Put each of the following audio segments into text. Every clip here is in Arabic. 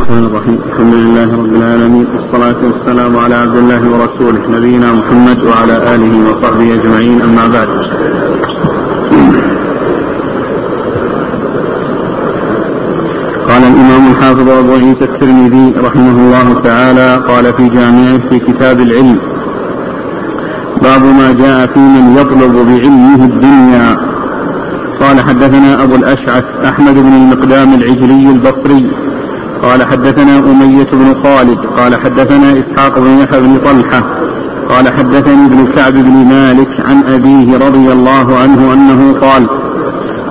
الرحمن الرحيم. الحمد لله رب العالمين. والصلاة والسلام على عبد الله ورسوله نبينا محمد وعلى آله وصحبه أجمعين. أما بعد. قال الإمام الحافظ أبو عيسى الترمذي رحمه الله تعالى قال في جامعه في كتاب العلم باب ما جاء في من يطلب بعلمه الدنيا. قال حدثنا أبو الأشعث أحمد بن المقدام العجلي البصري. قال حدثنا أمية بن خالد قال حدثنا إسحاق بن يحيى بن طلحة قال حدثني ابن كعب بن مالك عن أبيه رضي الله عنه أنه قال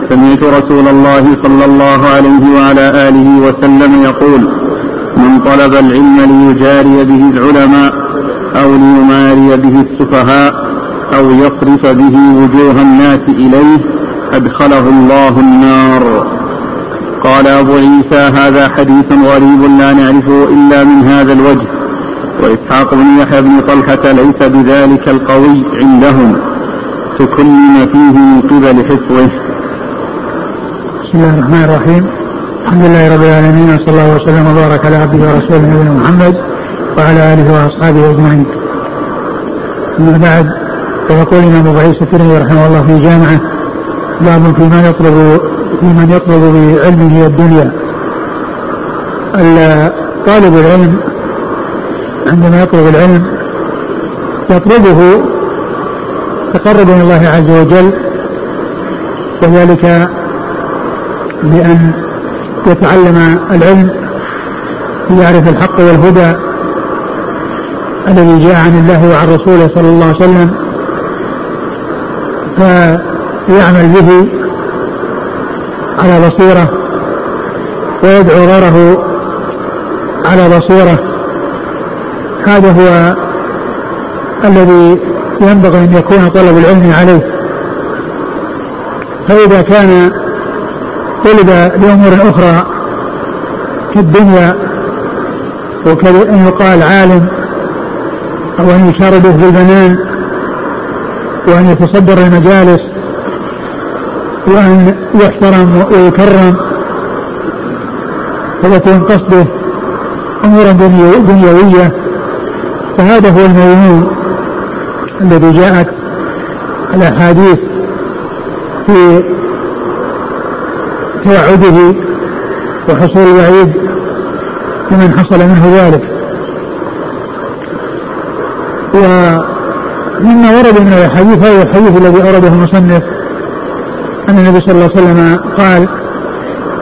سمعت رسول الله صلى الله عليه وعلى آله وسلم يقول من طلب العلم ليجاري به العلماء أو ليماري به السفهاء أو يصرف به وجوه الناس إليه أدخله الله النار. قال أبو عيسى هذا حديث غريب لا نعرفه إلا من هذا الوجه. وإسحاق بن يحيى بن طلحة ليس بذلك القوي عندهم. تكلم فيه من قبل حفظه. بسم الله الرحمن الرحيم. الحمد لله رب العالمين وصلى الله وسلم وبارك على عبده ورسوله نبينا محمد وعلى آله وأصحابه أجمعين. أما بعد فيقول الامام أبو عيسى رحمه الله في جامعه باب في من يطلب في من يطلب بعلمه الدنيا. طالب العلم عندما يطلب العلم يطلبه تقربا إلى الله عز وجل وذلك بأن يتعلم العلم ليعرف الحق والهدى الذي جاء عن الله وعن رسوله صلى الله عليه وسلم فيعمل به على بصيرة ويدعو غيره على بصيرة. هذا هو الذي ينبغي أن يكون طلب العلم عليه. فإذا كان طلب لأمور أخرى كالدنيا وكأن يقال عالم أو أن يشار به بالبنان وأن يتصدر المجالس وأن يحترم ويكرم. فيكون قصده أمورا دنيوية. فهذا هو الموضوع الذي جاءت الأحاديث في توعده وحصول الوعيد لمن حصل منه ذلك. ومما ورد من الحديث هذا الحديث الذي أورده المصنف أن النبي صلى الله عليه وسلم قال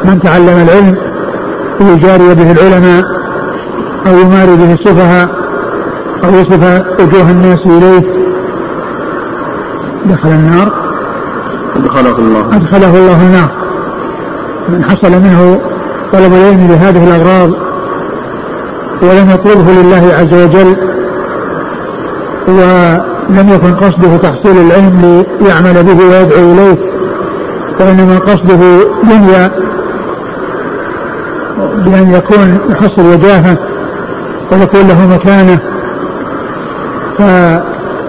من تعلم العلم ليجاري به العلماء أو يماري به السفهاء أو يصف وجوه الناس إليه. دخل النار. أدخله الله. أدخله الله النار. من حصل منه طلب العلم لهذه الأغراض ولم يطلبه لله عز وجل ولم يكن قصده تحصيل العلم ليعمل به ويدعو إليه. وإنما قصده دنيا بأن يكون يحصل وجاهة ويكون له مكانة.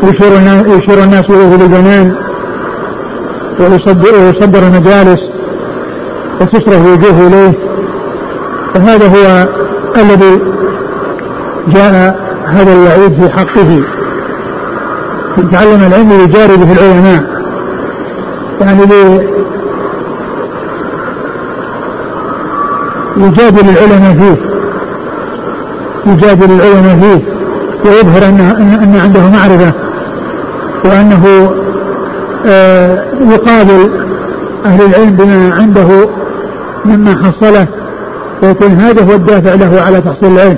فيشير الناس إليه بالجنان ويصدر المجالس وتصرف وجوه إليه. فهذا هو الذي جاء هذا الوعيد في حقه. يتعلم العلم يجاري به العلماء. يعني يجادل العلماء فيه. يجادل العلماء فيه. ويظهر أن, أن عنده معرفة. وأنه آه يقابل أهل العلم بما عنده مما حصله. ويكون هذا هو الدافع له على تحصيل العلم.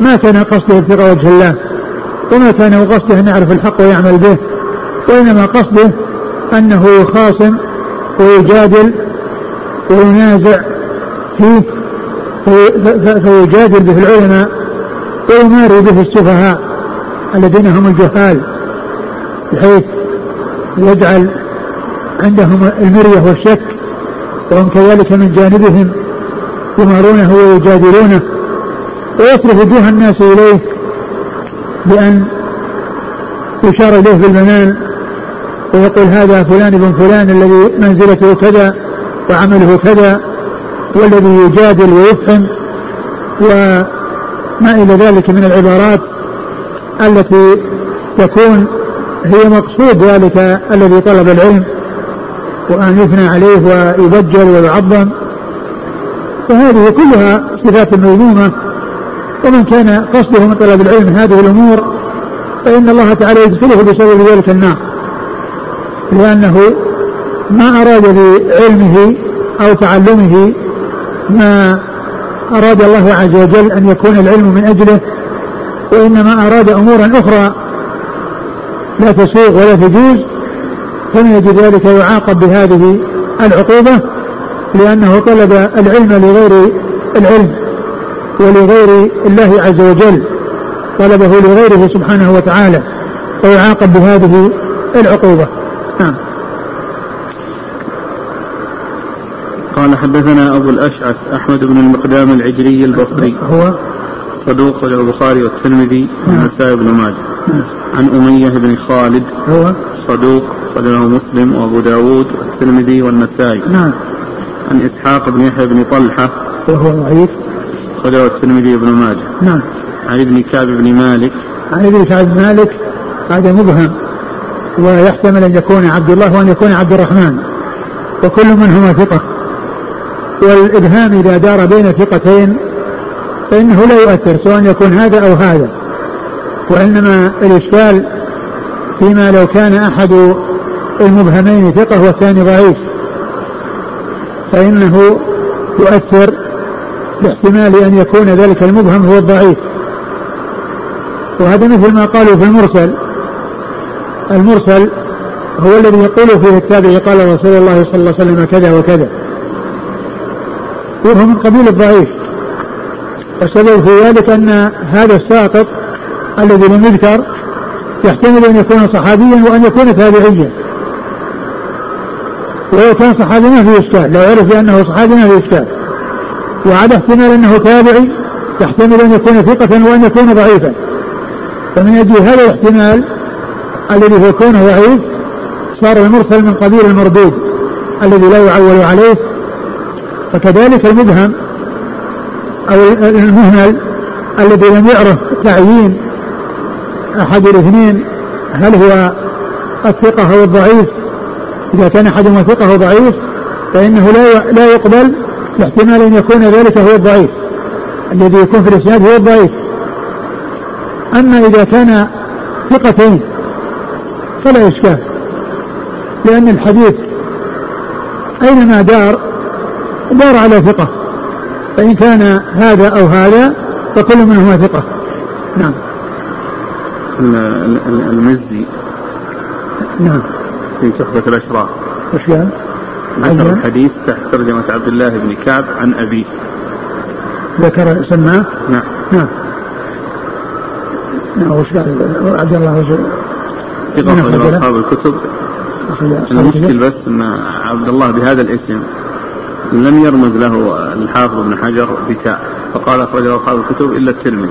ما كان قصده ابتغاء وجه الله. وما كان قصده أن يعرف الحق ويعمل به. وإنما قصده أنه يخاصم ويجادل وينازع فيه فيجادل به العلماء ويماري به السفهاء الذين هم الجهال بحيث يجعل عندهم المرية والشك وهم كذلك من جانبهم يمارونه ويجادلونه. ويصرف وجوه الناس إليه بأن يشار إليه بالبنان ويقول هذا فلان ابن فلان الذي منزلته كذا وعمله كذا والذي يجادل ويفهم وما إلى ذلك من العبارات التي تكون هي مقصود ذلك الذي طلب العلم وأن يثنى عليه ويبجل ويعظم. فهذه كلها صفات مذمومة. ومن كان قصده من طلب العلم هذه الأمور فإن الله تعالى يدخله بسبب ذلك النار. لأنه ما أراد بعلمه أو تعلمه ما أراد الله عز وجل أن يكون العلم من أجله وإنما أراد أمورا أخرى لا تسوغ ولا تجوز فمن يجد ذلك يعاقب بهذه العقوبة لأنه طلب العلم لغير العلم ولغير الله عز وجل طلبه لغيره سبحانه وتعالى فيعاقب بهذه العقوبة. نعم. قال حدثنا أبو الأشعث أحمد بن المقدام العجري البصري. هو؟ صدوق له البخاري والترمذي نعم. والنسائي بن ماجه. نعم. عن أمية بن خالد. هو؟ صدوق له مسلم وأبو داود والترمذي والنسائي. نعم. عن إسحاق بن يحيى بن طلحة. وهو ضعيف؟ خرجه الترمذي بن ماجه. نعم. عن ابن كعب بن مالك. عن ابن كعب بن مالك؟ هذا مبهم. ويحتمل أن يكون عبد الله وأن يكون عبد الرحمن. وكل منهما ثقة. والإبهام إذا دار بين ثقتين فإنه لا يؤثر سواء يكون هذا أو هذا. وإنما الإشكال فيما لو كان أحد المبهمين ثقة والثاني ضعيف. فإنه يؤثر باحتمال أن يكون ذلك المبهم هو الضعيف. وهذا مثل ما قالوا في المرسل. المرسل هو الذي يقول فيه التابعي قال رسول الله صلى الله عليه وسلم كذا وكذا. وهو من قبيل الضعيف. والسبب في ذلك أن هذا الساقط الذي لم يذكر يحتمل أن يكون صحابيا وأن يكون تابعيا. ولو كان صحابي ما في إشكال لو عرف بأنه صحابي ما في إشكال. وعلى احتمال أنه تابعي يحتمل أن يكون ثقة وأن يكون ضعيفا. فمن أجل هذا الاحتمال الذي هو كونه ضعيف صار المرسل من قبيل المردود الذي لا يعول عليه. فكذلك المبهم أو المهمل الذي لم يعرف تعيين أحد الاثنين هل هو الثقة أو الضعيف؟ إذا كان احدهما ثقة أو ضعيف فإنه لا لا يقبل لاحتمال أن يكون ذلك هو الضعيف. الذي يكون في الإسناد هو الضعيف. أما إذا كان ثقتين فلا إشكال. لأن الحديث اينما دار؟ دار على ثقة. فإن كان هذا أو هذا فكل منهما ثقة. نعم. المزي نعم. في تحفة الأشراف وش قال؟ ذكر الحديث تحت ترجمة عبد الله بن كعب عن أبيه. ذكر سماه؟ نعم. نعم. نعم وش قال؟ عبد الله وش ثقة من أخرج؟ أصحاب الكتب. المشكل؟ بس أن عبد الله بهذا الاسم لم يرمز له الحافظ ابن حجر بتاء فقال أخرجه أصحاب الكتب إلا الترمذي.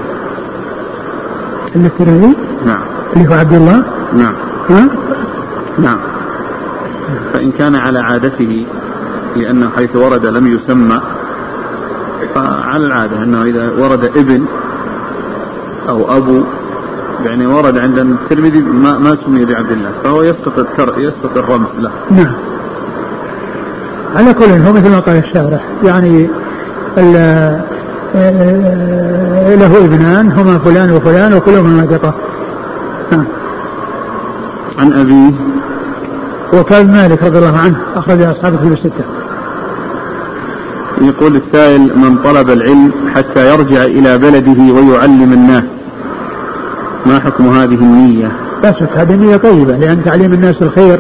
إلا الترمذي؟ نعم. اللي هو عبد الله؟ نعم. ها؟ نعم. فإن كان على عادته لأنه حيث ورد لم يسمى فعلى العادة أنه إذا ورد ابن أو أبو يعني ورد عند الترمذي ما, ما سمي بعبد الله فهو يسقط التر يسقط الرمز له نعم. على كل هو مثل ما قال الشارح يعني ال- آه، له ابنان هما فلان وفلان وكلهما ثقة نعم عن أبيه وكان مالك رضي الله عنه أخرج أصحاب الكتب الستة. يقول السائل من طلب العلم حتى يرجع إلى بلده ويعلم الناس. ما حكم هذه النية؟ لا شك هذه نية طيبة لأن تعليم الناس الخير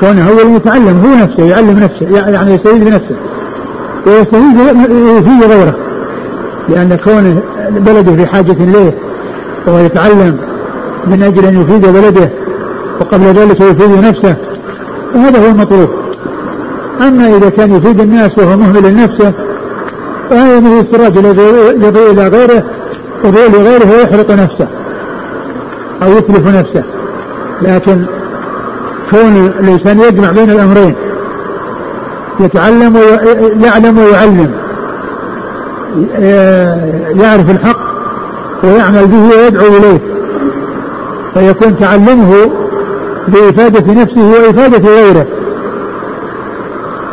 كونه هو اللي يتعلم هو نفسه يعلم نفسه يعني يستفيد بنفسه ويستفيد يفيد غيره لأن كونه بلده في حاجة إليه وهو يتعلم من أجل أن يفيد بلده وقبل ذلك يفيد نفسه وهذا هو المطلوب. أما إذا كان يفيد الناس وهو مهمل لنفسه فهذا السراج الذي يضيء إلى غيره يضيء لغيره ويحرق نفسه. أو يتلف نفسه. لكن كون الإنسان يجمع بين الأمرين يتعلم ويعلم ويعلم يعرف الحق ويعمل به ويدعو إليه فيكون تعلمه لإفادة نفسه وإفادة غيره.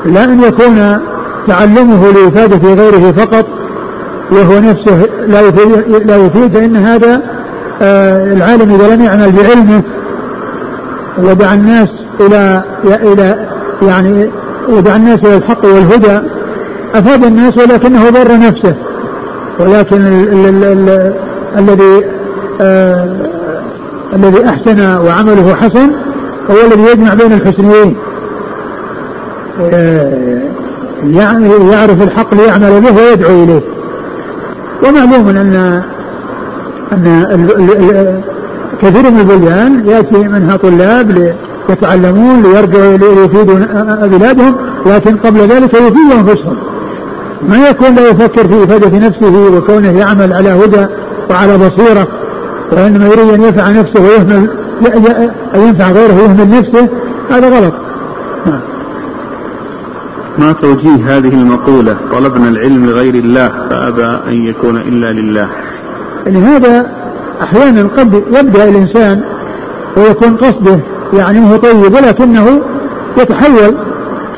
لا أن يكون تعلمه لإفادة غيره فقط وهو نفسه لا يفيد, لا يفيد فإن هذا آه العالم إذا لم يعمل بعلمه ودعا الناس إلى إلى يعني ودعا الناس إلى الحق والهدى أفاد الناس ولكنه ضر نفسه. ولكن الذي آه الذي أحسن وعمله حسن هو الذي يجمع بين الحسنيين. آه يعني يعرف الحق ليعمل به ويدعو إليه. ومعلوم أن أن كثير من البلدان يأتي منها طلاب يتعلمون ليرجعوا ليفيدوا بلادهم لكن قبل ذلك يفيدوا أنفسهم. ما يكون لا يفكر في إفادة نفسه وكونه يعمل على هدى وعلى بصيرة وإنما يريد أن ينفع نفسه ويهمل أن ينفع غيره ويهمل نفسه هذا غلط. نعم. ما توجيه هذه المقولة؟ طلبنا العلم لغير الله فأبى أن يكون إلا لله. يعني هذا أحيانا قد يبدأ الإنسان ويكون قصده يعني هو طيب ولكنه يتحول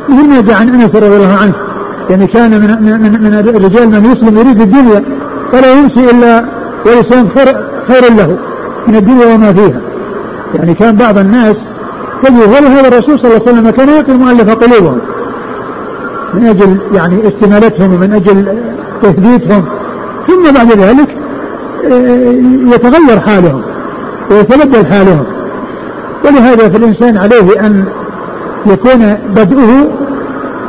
مثل ما جاء عن أنس رضي الله عنه. يعني كان من, من, من الرجال من يسلم يريد الدنيا ولا يمشي إلا والإسلام خير, خير له من الدنيا وما فيها. يعني كان بعض الناس تجد ولهذا الرسول صلى الله عليه وسلم كان يعطي المؤلف قلوبهم من أجل يعني استمالتهم ومن أجل تثبيتهم. ثم بعد ذلك يتغير حالهم ويتبدل حالهم. ولهذا فالإنسان عليه أن يكون بدءه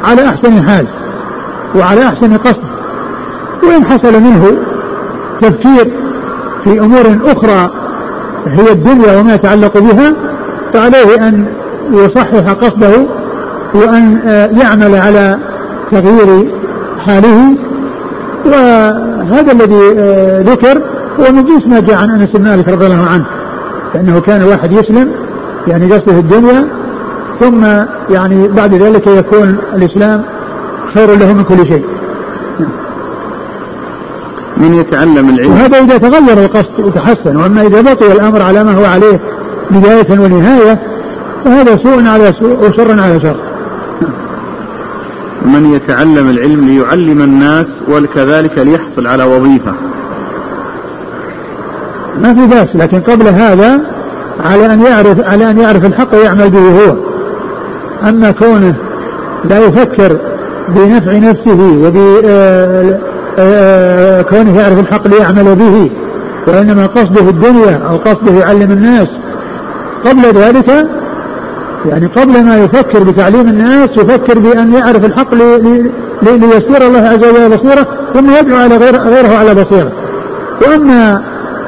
على أحسن حال وعلى أحسن قصد. وإن حصل منه تفكير في أمور أخرى هي الدنيا وما يتعلق بها فعليه أن يصحح قصده وأن آه، يعمل على تغيير حاله. وهذا الذي آه، ذكر هو من جنس ما جاء عن أنس بن مالك رضي الله عنه فانه كان واحد يسلم يعني قصده الدنيا ثم يعني بعد ذلك يكون الإسلام خير له من كل شيء. من يتعلم العلم. وهذا إذا تغير القصد وتحسن وأما إذا بقي الأمر على ما هو عليه بداية ونهاية فهذا سوء على سوء وشر على شر. من يتعلم العلم ليعلم الناس وكذلك ليحصل على وظيفة. ما في بأس لكن قبل هذا على أن يعرف على أن يعرف الحق ويعمل به هو. أما كونه لا يفكر بنفع نفسه وبكونه آه، آه، آه، يعرف الحق ليعمل به وإنما قصده الدنيا أو قصده يعلم الناس قبل ذلك يعني قبل ما يفكر بتعليم الناس يفكر بأن يعرف الحق ليسير الله عز وجل بصيرة ثم يدعو على غير غيره على بصيرة. وأما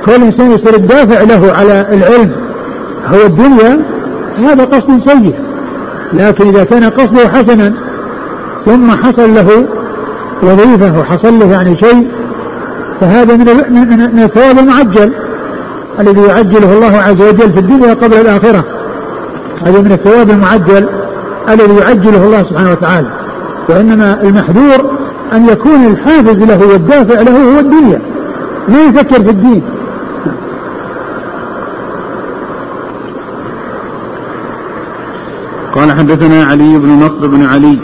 كل إنسان يصير الدافع له على العلم هو الدنيا هذا قصد سيء. لكن إذا كان قصده حسنا ثم حصل له وظيفة وحصل له يعني شيء فهذا من من الثواب المعجل الذي يعجله الله عز وجل في الدنيا قبل الآخرة. هذا من الثواب المعجل الذي يعجله الله سبحانه وتعالى. وإنما المحذور أن يكون الحافز له والدافع له هو الدنيا. ما يفكر في الدين. قال حدثنا علي بن نصر بن علي.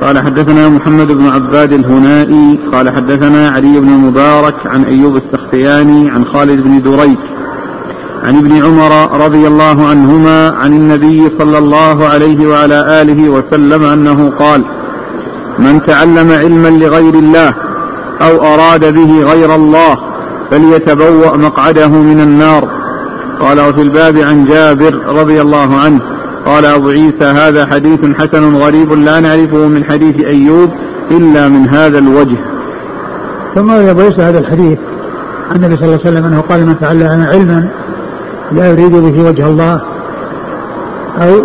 قال حدثنا محمد بن عباد الهنائي. قال حدثنا علي بن المبارك عن أيوب السختياني عن خالد بن دريك عن ابن عمر رضي الله عنهما عن النبي صلى الله عليه وعلى آله وسلم أنه قال من تعلم علما لغير الله أو أراد به غير الله فليتبوأ مقعده من النار. قال وفي الباب عن جابر رضي الله عنه قال أبو عيسى هذا حديث حسن غريب لا نعرفه من حديث أيوب إلا من هذا الوجه. ثم أبو عيسى هذا الحديث عن النبي صلى الله عليه وسلم أنه قال من تعلم علما لا يريد به وجه الله. أو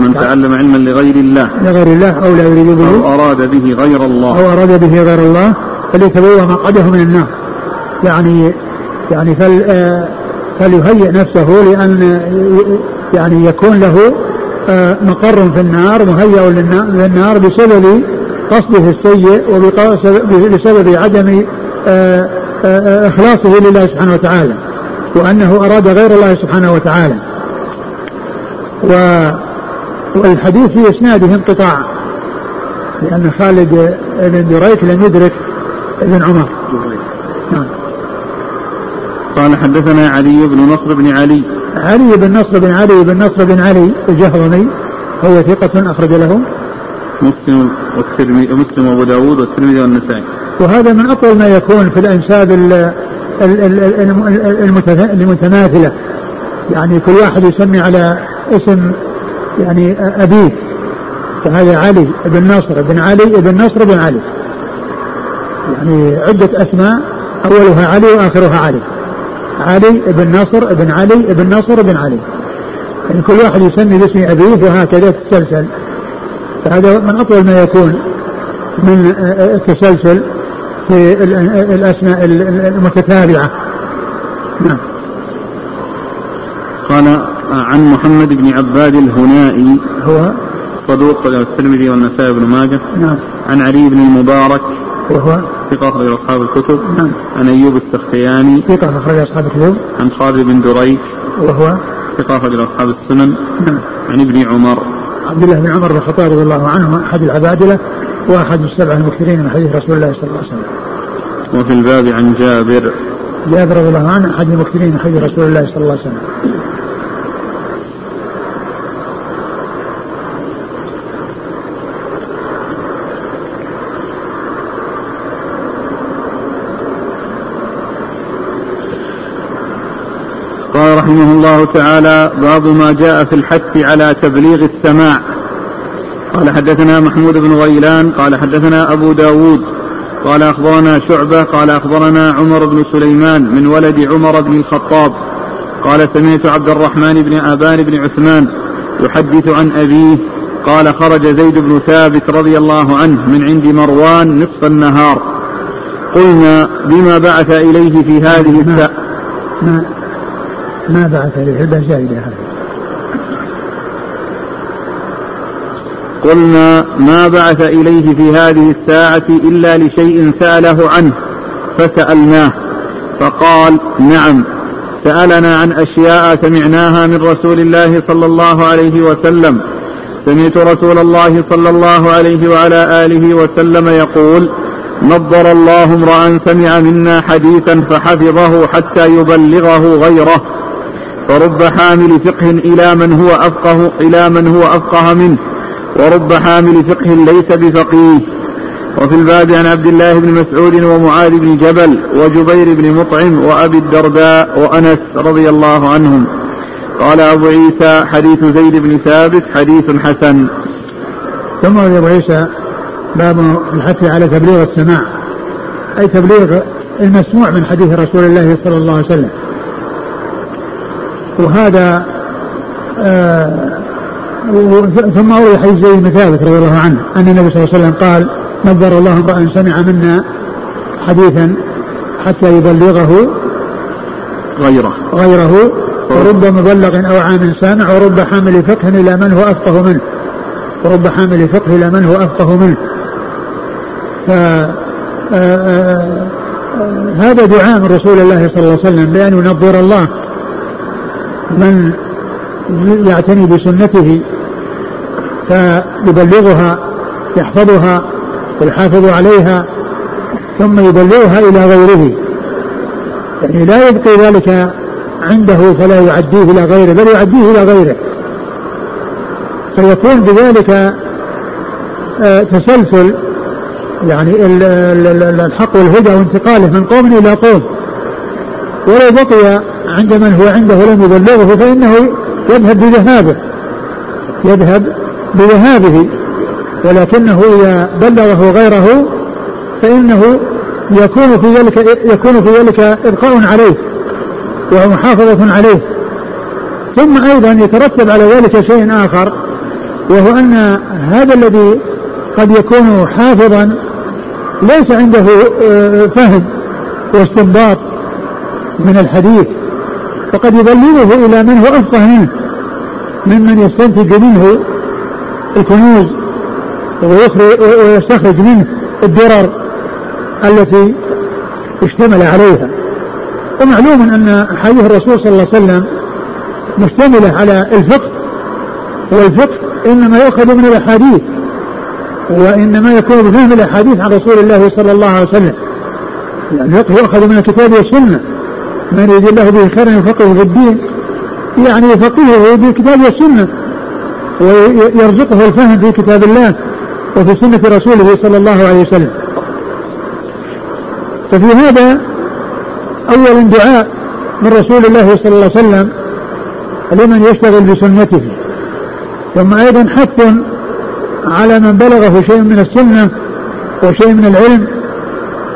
من تعلم علما لغير الله. لغير الله أو لا يريد به. أو أراد به غير الله. أو أراد به غير الله فليتبوأ مقعده من النار. يعني يعني فل آه، فليهيئ نفسه لأن يعني يكون له آه، مقر في النار مهيأ للنار بسبب بقصده السيء وبسبب عدم آه، آه، إخلاصه لله سبحانه وتعالى وأنه أراد غير الله سبحانه وتعالى. والحديث في إسناده انقطاع لأن خالد بن دريك لم يدرك ابن عمر. نعم قال حدثنا علي بن نصر بن علي. علي بن نصر بن علي بن نصر بن علي الجهضمي هو ثقة أخرج له. مسلم والترمذي مسلم وأبو داود والترمذي والنسائي. وهذا من أطول ما يكون في الأنساب المتماثلة. يعني كل واحد يسمي على اسم يعني أبيه. فهذا علي بن نصر بن علي بن نصر بن علي. يعني عدة أسماء أولها علي وآخرها علي. علي بن نصر بن علي بن نصر بن علي. يعني كل واحد يسمي باسم أبيه وهكذا تتسلسل فهذا من أطول ما يكون من التسلسل في الأسماء المتتابعة. نعم. قال عن محمد بن عباد الهنائي هو؟ صدوق الترمذي والنسائي بن ماجه. نعم. عن علي بن المبارك وهو ثقة أخرج أصحاب الكتب. نعم. عن أيوب السختياني. ثقة أخرج أصحاب الكتب. عن خالد بن دريك وهو؟ ثقة أخرج أصحاب السنن. نعم. عن ابن عمر. عبد الله بن عمر بن الخطاب رضي الله عنه أحد العبادلة وأحد السبعة المكثرين من حديث رسول الله صلى الله عليه وسلم. وفي الباب عن جابر. جابر رضي الله عنه أحد المكثرين من حديث رسول الله صلى الله عليه وسلم. رحمه الله تعالى باب ما جاء في الحث على تبليغ السماع. قال حدثنا محمود بن غيلان قال حدثنا أبو داود قال أخبرنا شعبة قال أخبرنا عمر بن سليمان من ولد عمر بن الخطاب. قال سمعت عبد الرحمن بن أبان بن عثمان يحدث عن أبيه قال خرج زيد بن ثابت رضي الله عنه من عند مروان نصف النهار. قلنا بما بعث إليه في هذه الساعة. ما بعث إلا زائدة هذه قلنا ما بعث إليه في هذه الساعة إلا لشيء سأله عنه فسألناه فقال نعم سألنا عن أشياء سمعناها من رسول الله صلى الله عليه وسلم. سمعت رسول الله صلى الله عليه وعلى آله وسلم يقول نظر الله امرأ سمع منا حديثا فحفظه حتى يبلغه غيره. فرب حامل فقه إلى من هو أفقه إلى من هو أفقه منه. ورب حامل فقه ليس بفقيه. وفي الباب عن عبد الله بن مسعود ومعاذ بن جبل وجبير بن مطعم وأبي الدرداء وأنس رضي الله عنهم. قال أبو عيسى حديث زيد بن ثابت حديث حسن. ثم أبو عيسى باب الحث على تبليغ السماع. أي تبليغ المسموع من حديث رسول الله صلى الله عليه وسلم. وهذا آه ثم أورد حديث زيد بن ثابت رضي الله عنه أن النبي صلى الله عليه وسلم قال نظر الله امرأ سمع منا حديثا حتى يبلغه غيره. غيره ورب مبلغ أو عام سامع ورب حامل فقه إلى من هو أفقه منه ورب حامل فقه إلى من هو أفقه منه. ف هذا دعاء من رسول الله صلى الله عليه وسلم بأن ينظر الله. من يعتني بسنته فيبلغها يحفظها ويحافظ عليها ثم يبلغها إلى غيره. يعني لا يبقي ذلك عنده فلا يعديه إلى غيره بل يعديه إلى غيره. فيكون بذلك آه، تسلسل يعني الحق والهدى وانتقاله من قوم إلى قوم. ولو بقي عند من هو عنده لم يبلغه فإنه يذهب بذهابه. يذهب بذهابه. ولكنه إذا بلغه غيره فإنه يكون في ذلك يكون في ذلك إبقاء عليه ومحافظة عليه. ثم أيضا يترتب على ذلك شيء آخر وهو أن هذا الذي قد يكون حافظا ليس عنده آه، فهم واستنباط. من الحديث فقد يبلغه إلى من هو أفقه منه ممن يستنتج منه الكنوز ويستخرج منه الدرر التي اشتمل عليها. ومعلوم أن حديث الرسول صلى الله عليه وسلم مشتملة على الفقه والفقه إنما يؤخذ من الأحاديث وإنما يكون بفهم الأحاديث عن رسول الله صلى الله عليه وسلم يعني يؤخذ من الكتاب والسنة. من يريد الله به خيرا يفقهه في الدين يعني يفقهه بالكتاب والسنة ويرزقه الفهم في كتاب الله وفي سنة رسوله صلى الله عليه وسلم. ففي هذا أول دعاء من رسول الله صلى الله عليه وسلم لمن يشتغل بسنته. ثم أيضا حث على من بلغه شيء من السنة وشيء من العلم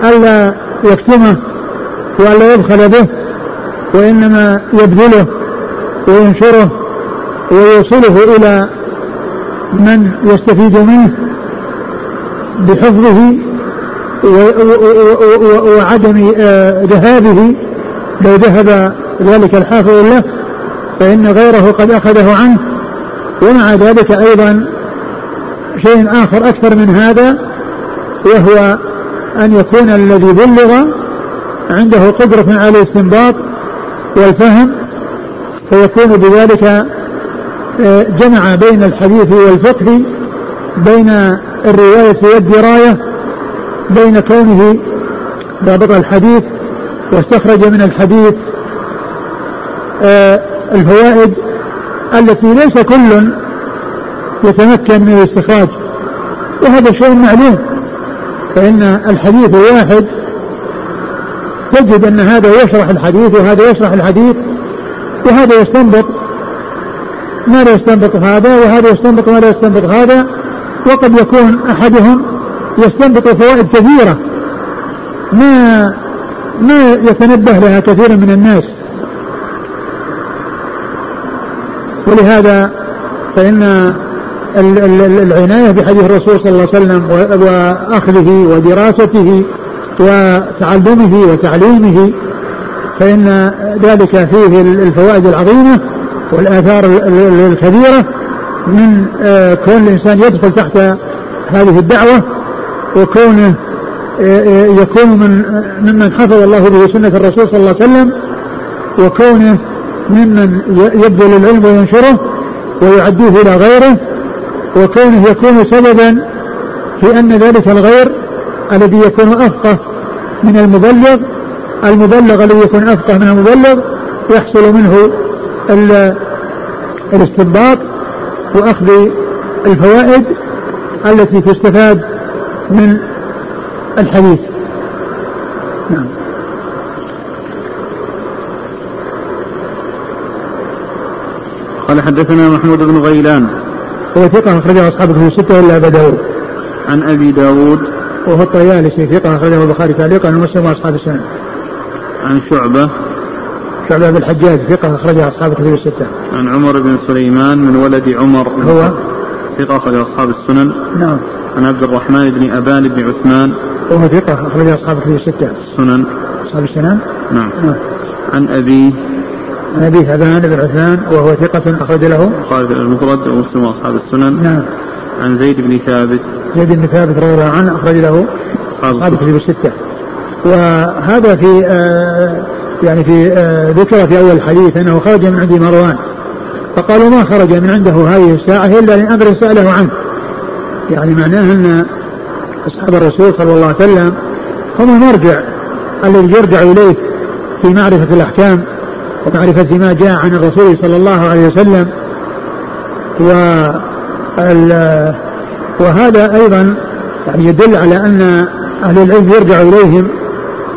ألا يكتمه وألا يبخل به وإنما يبذله وينشره ويوصله إلى من يستفيد منه بحفظه وعدم آه، ذهابه. لو ذهب ذلك الحافظ له فإن غيره قد أخذه عنه. ومع ذلك أيضا شيء آخر أكثر من هذا وهو أن يكون الذي بلغ عنده قدرة على الاستنباط والفهم فيكون بذلك آه، جمع بين الحديث والفقه بين الرواية والدراية بين كونه ضابط الحديث واستخرج من الحديث آه، الفوائد التي ليس كل يتمكن من الاستخراج. وهذا شيء معلوم فإن الحديث واحد تجد أن هذا يشرح الحديث وهذا يشرح الحديث وهذا يستنبط ما لا يستنبط هذا وهذا يستنبط ما لا يستنبط هذا وقد يكون أحدهم يستنبط فوائد كثيرة. ما ما يتنبه لها كثير من الناس. ولهذا فإن العناية بحديث الرسول صلى الله عليه وسلم وأخذه ودراسته وتعلمه وتعليمه فإن ذلك فيه الفوائد العظيمة والآثار الكبيرة من آه، كون الإنسان يدخل تحت هذه الدعوة وكونه آه، آه، يكون من ممن حفظ الله به سنة الرسول صلى الله عليه وسلم وكونه ممن يبذل العلم وينشره ويعديه إلى غيره وكونه يكون سببا في أن ذلك الغير الذي يكون أفقه من المبلغ المبلغ الذي يكون أفقه من المبلغ يحصل منه الاستنباط وأخذ الفوائد التي تستفاد من الحديث. نعم. قال حدثنا محمود بن غيلان. هو ثقة أخرجه أصحاب الكتب الستة إلا أبا داود. عن أبي داود وهو الطيالسي ثقة أخرجه البخاري تعليقا ومسلم وأصحاب السنة عن شعبة شعبة بن الحجاج ثقة أخرجها أصحاب الكتب الستة. عن عمر بن سليمان من ولد عمر هو ثقة أخرج أصحاب السنن. نعم. عن عبد الرحمن بن أبان بن عثمان. وهو ثقة أخرج أصحاب الكتب الستة. السنن. أصحاب السنن. نعم. نعم. عن أبيه عن أبي أبان بن عثمان وهو ثقة أخرج له. خالد المفرد ومسلم وأصحاب السنن. نعم. عن زيد بن ثابت. زيد بن ثابت رضي الله عنه أخرج له أصحاب الكتب الستة. وهذا في آه يعني في آه ذكر في أول الحديث أنه خرج من عند مروان فقالوا ما خرج من عنده هذه الساعة إلا لأمر سأله عنه يعني معناه أن أصحاب الرسول صلى الله عليه وسلم هم المرجع الذي يرجع إليه في معرفة الأحكام ومعرفة ما جاء عن الرسول صلى الله عليه وسلم و وهذا أيضا يعني يدل على أن أهل العلم يرجع إليهم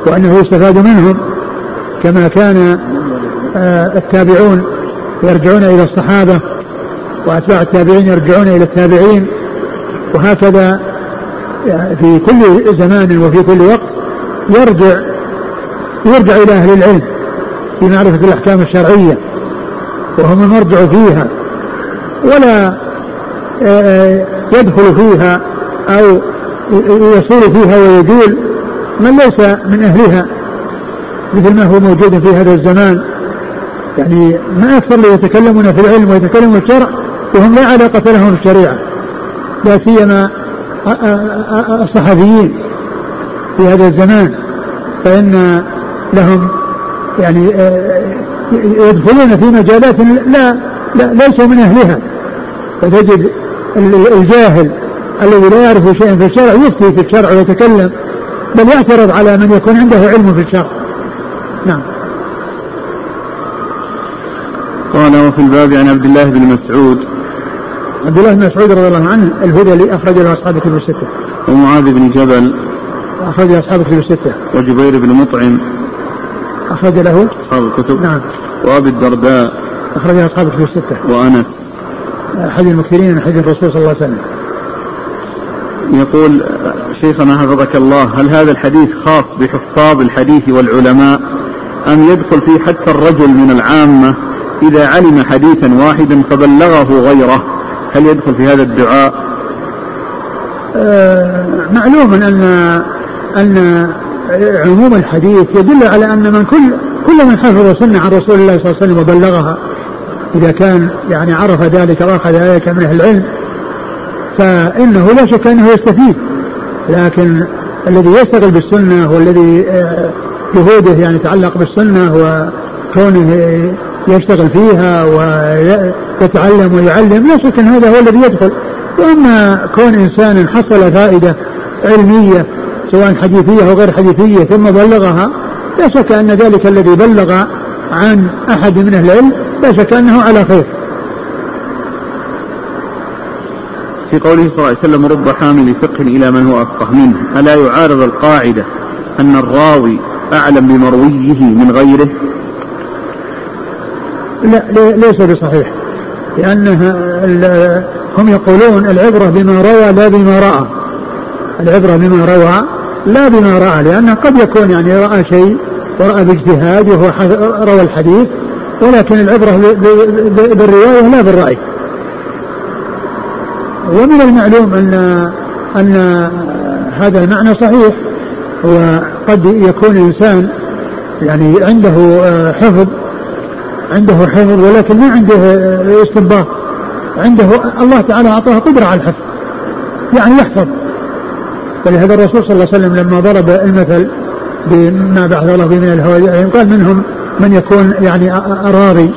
وأنه يستفاد منهم كما كان آه، التابعون يرجعون إلى الصحابة وأتباع التابعين يرجعون إلى التابعين. وهكذا آه، في كل زمان وفي كل وقت يرجع يرجع إلى أهل العلم في معرفة الأحكام الشرعية وهم المرجع فيها. ولا يدخل فيها أو يصول فيها ويجول من ليس من أهلها مثل ما هو موجود في هذا الزمان. يعني ما أكثر اللي يتكلمون في العلم ويتكلمون في الشرع وهم لا علاقة لهم بالشريعة لا سيما الصحفيين في هذا الزمان. فإن لهم يعني يدخلون في مجالات لا, لا ليسوا من أهلها. فتجد الجاهل الذي لا يعرف شيئا في الشرع يفتي في الشرع ويتكلم بل يعترض على من يكون عنده علم في الشرع. نعم. قال وفي الباب عن عبد الله بن مسعود. عبد الله بن مسعود رضي الله عنه الهدى أخرج له أصحاب الكتب الستة. ومعاذ بن جبل. أخرج أصحاب الكتب الستة. وجبير بن مطعم. أخرج له؟ أصحاب الكتب. نعم. وأبي الدرداء. أخرج أصحاب الكتب الستة. وأنس. أحد المكثرين من حديث الرسول صلى الله عليه وسلم. يقول شيخنا حفظك الله هل هذا الحديث خاص بحفاظ الحديث والعلماء؟ أم يدخل فيه حتى الرجل من العامة إذا علم حديثا واحدا فبلغه غيره؟ هل يدخل في هذا الدعاء؟ آه معلوم أن أن عموم الحديث يدل على أن من كل كل من حفظ سنة عن رسول الله صلى الله عليه وسلم وبلغها إذا كان يعني عرف ذلك وأخذ ذلك من أهل العلم فإنه لا شك أنه يستفيد. لكن الذي يشتغل بالسنة والذي آه، جهوده يعني يتعلق بالسنة وكونه يشتغل فيها ويتعلم ويعلم لا شك أن هذا هو الذي يدخل. وأما كون إنسان حصل فائدة علمية سواء حديثية أو غير حديثية ثم بلغها لا شك أن ذلك الذي بلغ عن أحد من أهل العلم لا شك أنه على خير في قوله صلى الله عليه وسلم رب حامل فقه إلى من هو أفقه منه. ألا يعارض القاعدة أن الراوي أعلم بمرويه من غيره؟ لا ليس بصحيح. لأنها هم يقولون العبرة بما روى لا بما رأى. العبرة بما روى لا بما رأى لأنه قد يكون يعني رأى شيء ورأى باجتهاد وهو روى الحديث ولكن العبرة بالرواية لا بالرأي. ومن المعلوم أن أن هذا المعنى صحيح وقد يكون إنسان يعني عنده حفظ عنده حفظ ولكن ما عنده استنباط. عنده الله تعالى أعطاه قدرة على الحفظ يعني يحفظ. ولهذا الرسول صلى الله عليه وسلم لما ضرب المثل بما بعث الله من الهوى. قال منهم من يكون يعني أراضي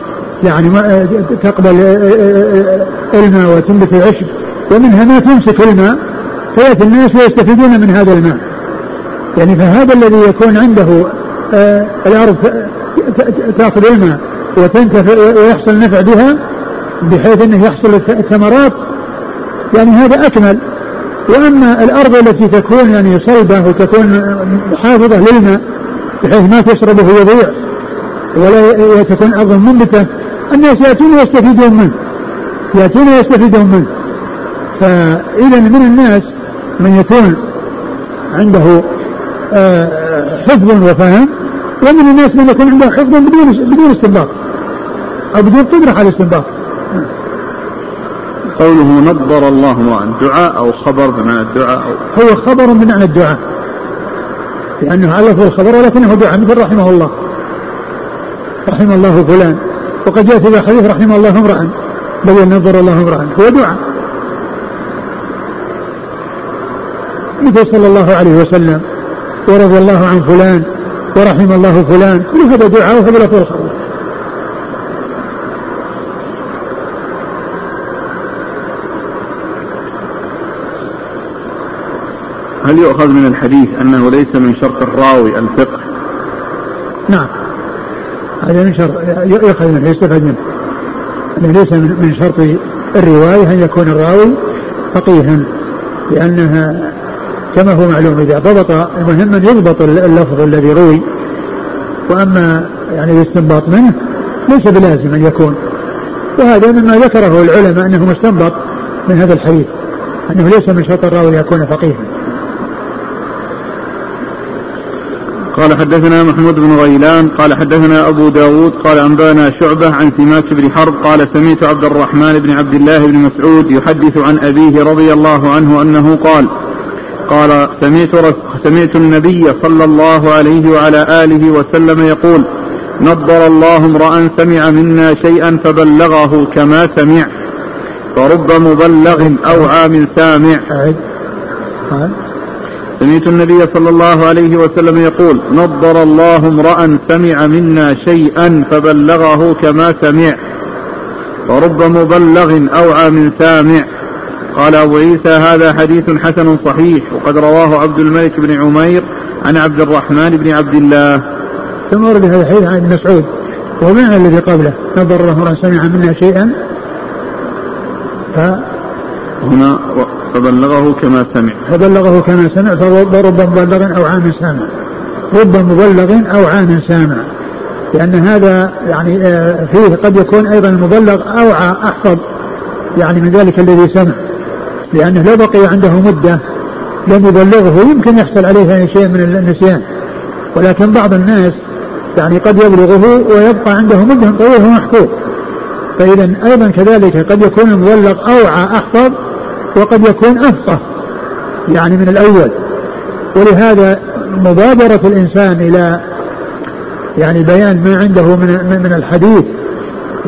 يعني تقبل الماء وتنبت العشب. ومنها ما تمسك الماء فيأتي الناس ويستفيدون من هذا الماء. يعني فهذا الذي يكون عنده الأرض تأخذ الماء وتنتفع ويحصل النفع بها بحيث أنه يحصل الثمرات. يعني هذا أكمل. وأما الأرض التي تكون يعني صلبة وتكون حافظة للماء بحيث ما تشربه يضيع ولا تكون أرض منبتة الناس يأتون ويستفيدون منه. يأتون ويستفيدون منه. فإذا من الناس من يكون عنده آه، حفظ وفهم ومن الناس من يكون عنده حفظ بدون بدون استنباط أو بدون قدرة على الاستنباط. قوله نظر الله امرأ دعاء أو خبر بمعنى الدعاء أو هو خبر بمعنى الدعاء. لأنه علف الخبر ولكنه دعاء. مثل رحمه الله. رحم الله فلان. وقد يأتي بالحديث رحم الله امرأ بل نظر الله امرأ هو دعاء. مثل صلى الله عليه وسلم ورضي الله عن فلان ورحم الله فلان. كل هذا دعاء وهذا الخبر. هل يؤخذ من الحديث أنه ليس من شرط الراوي الفقه؟ نعم. هذا من شرط يؤخذ منه يستفاد منه. أنه ليس من شرط الرواية أن يكون الراوي فقيها لأنها كما هو معلوم إذا ضبط المهم أن يضبط اللفظ الذي روي وأما يعني الاستنباط منه ليس بلازم أن يكون. وهذا مما ذكره العلماء أنه مستنبط من هذا الحديث أنه ليس من شرط الراوي يكون فقيها. قال حدثنا محمود بن غيلان قال حدثنا أبو داود قال أنبأنا شعبة عن سماك بن حرب قال سمعت عبد الرحمن بن عبد الله بن مسعود يحدث عن أبيه رضي الله عنه أنه قال قال سمعت سمعت النبي صلى الله عليه وعلى آله وسلم يقول نضر الله امرأ سمع منا شيئا فبلغه كما سمع فرب مبلغ أو عام سامع. سمعت النبي صلى الله عليه وسلم يقول نضر الله امرأ سمع منا شيئا فبلغه كما سمع ورب مبلغ أوعى من سامع. قال أبو عيسى هذا حديث حسن صحيح وقد رواه عبد الملك بن عمير عن عبد الرحمن بن عبد الله. ثم ورد هذا الحديث عن ابن مسعود وهو معنى الذي قبله؟ نظر الله امرأ سمع منا شيئا؟ ف هنا فبلغه كما سمع. فبلغه كما سمع فرب مبلغ أو عام سامع رب مبلغ أو عام سامع لأن هذا يعني آه، فيه قد يكون أيضا المبلغ أوعى أحفظ يعني من ذلك الذي سمع. لأنه لو بقي عنده مدة لم يبلغه يمكن يحصل عليه شيء من النسيان. ولكن بعض الناس يعني قد يبلغه ويبقى عنده مدة طويلة محفوظ فإذا أيضا كذلك قد يكون المبلغ أوعى أحفظ وقد يكون أفقه يعني من الأول. ولهذا مبادرة الإنسان إلى يعني بيان ما عنده من من الحديث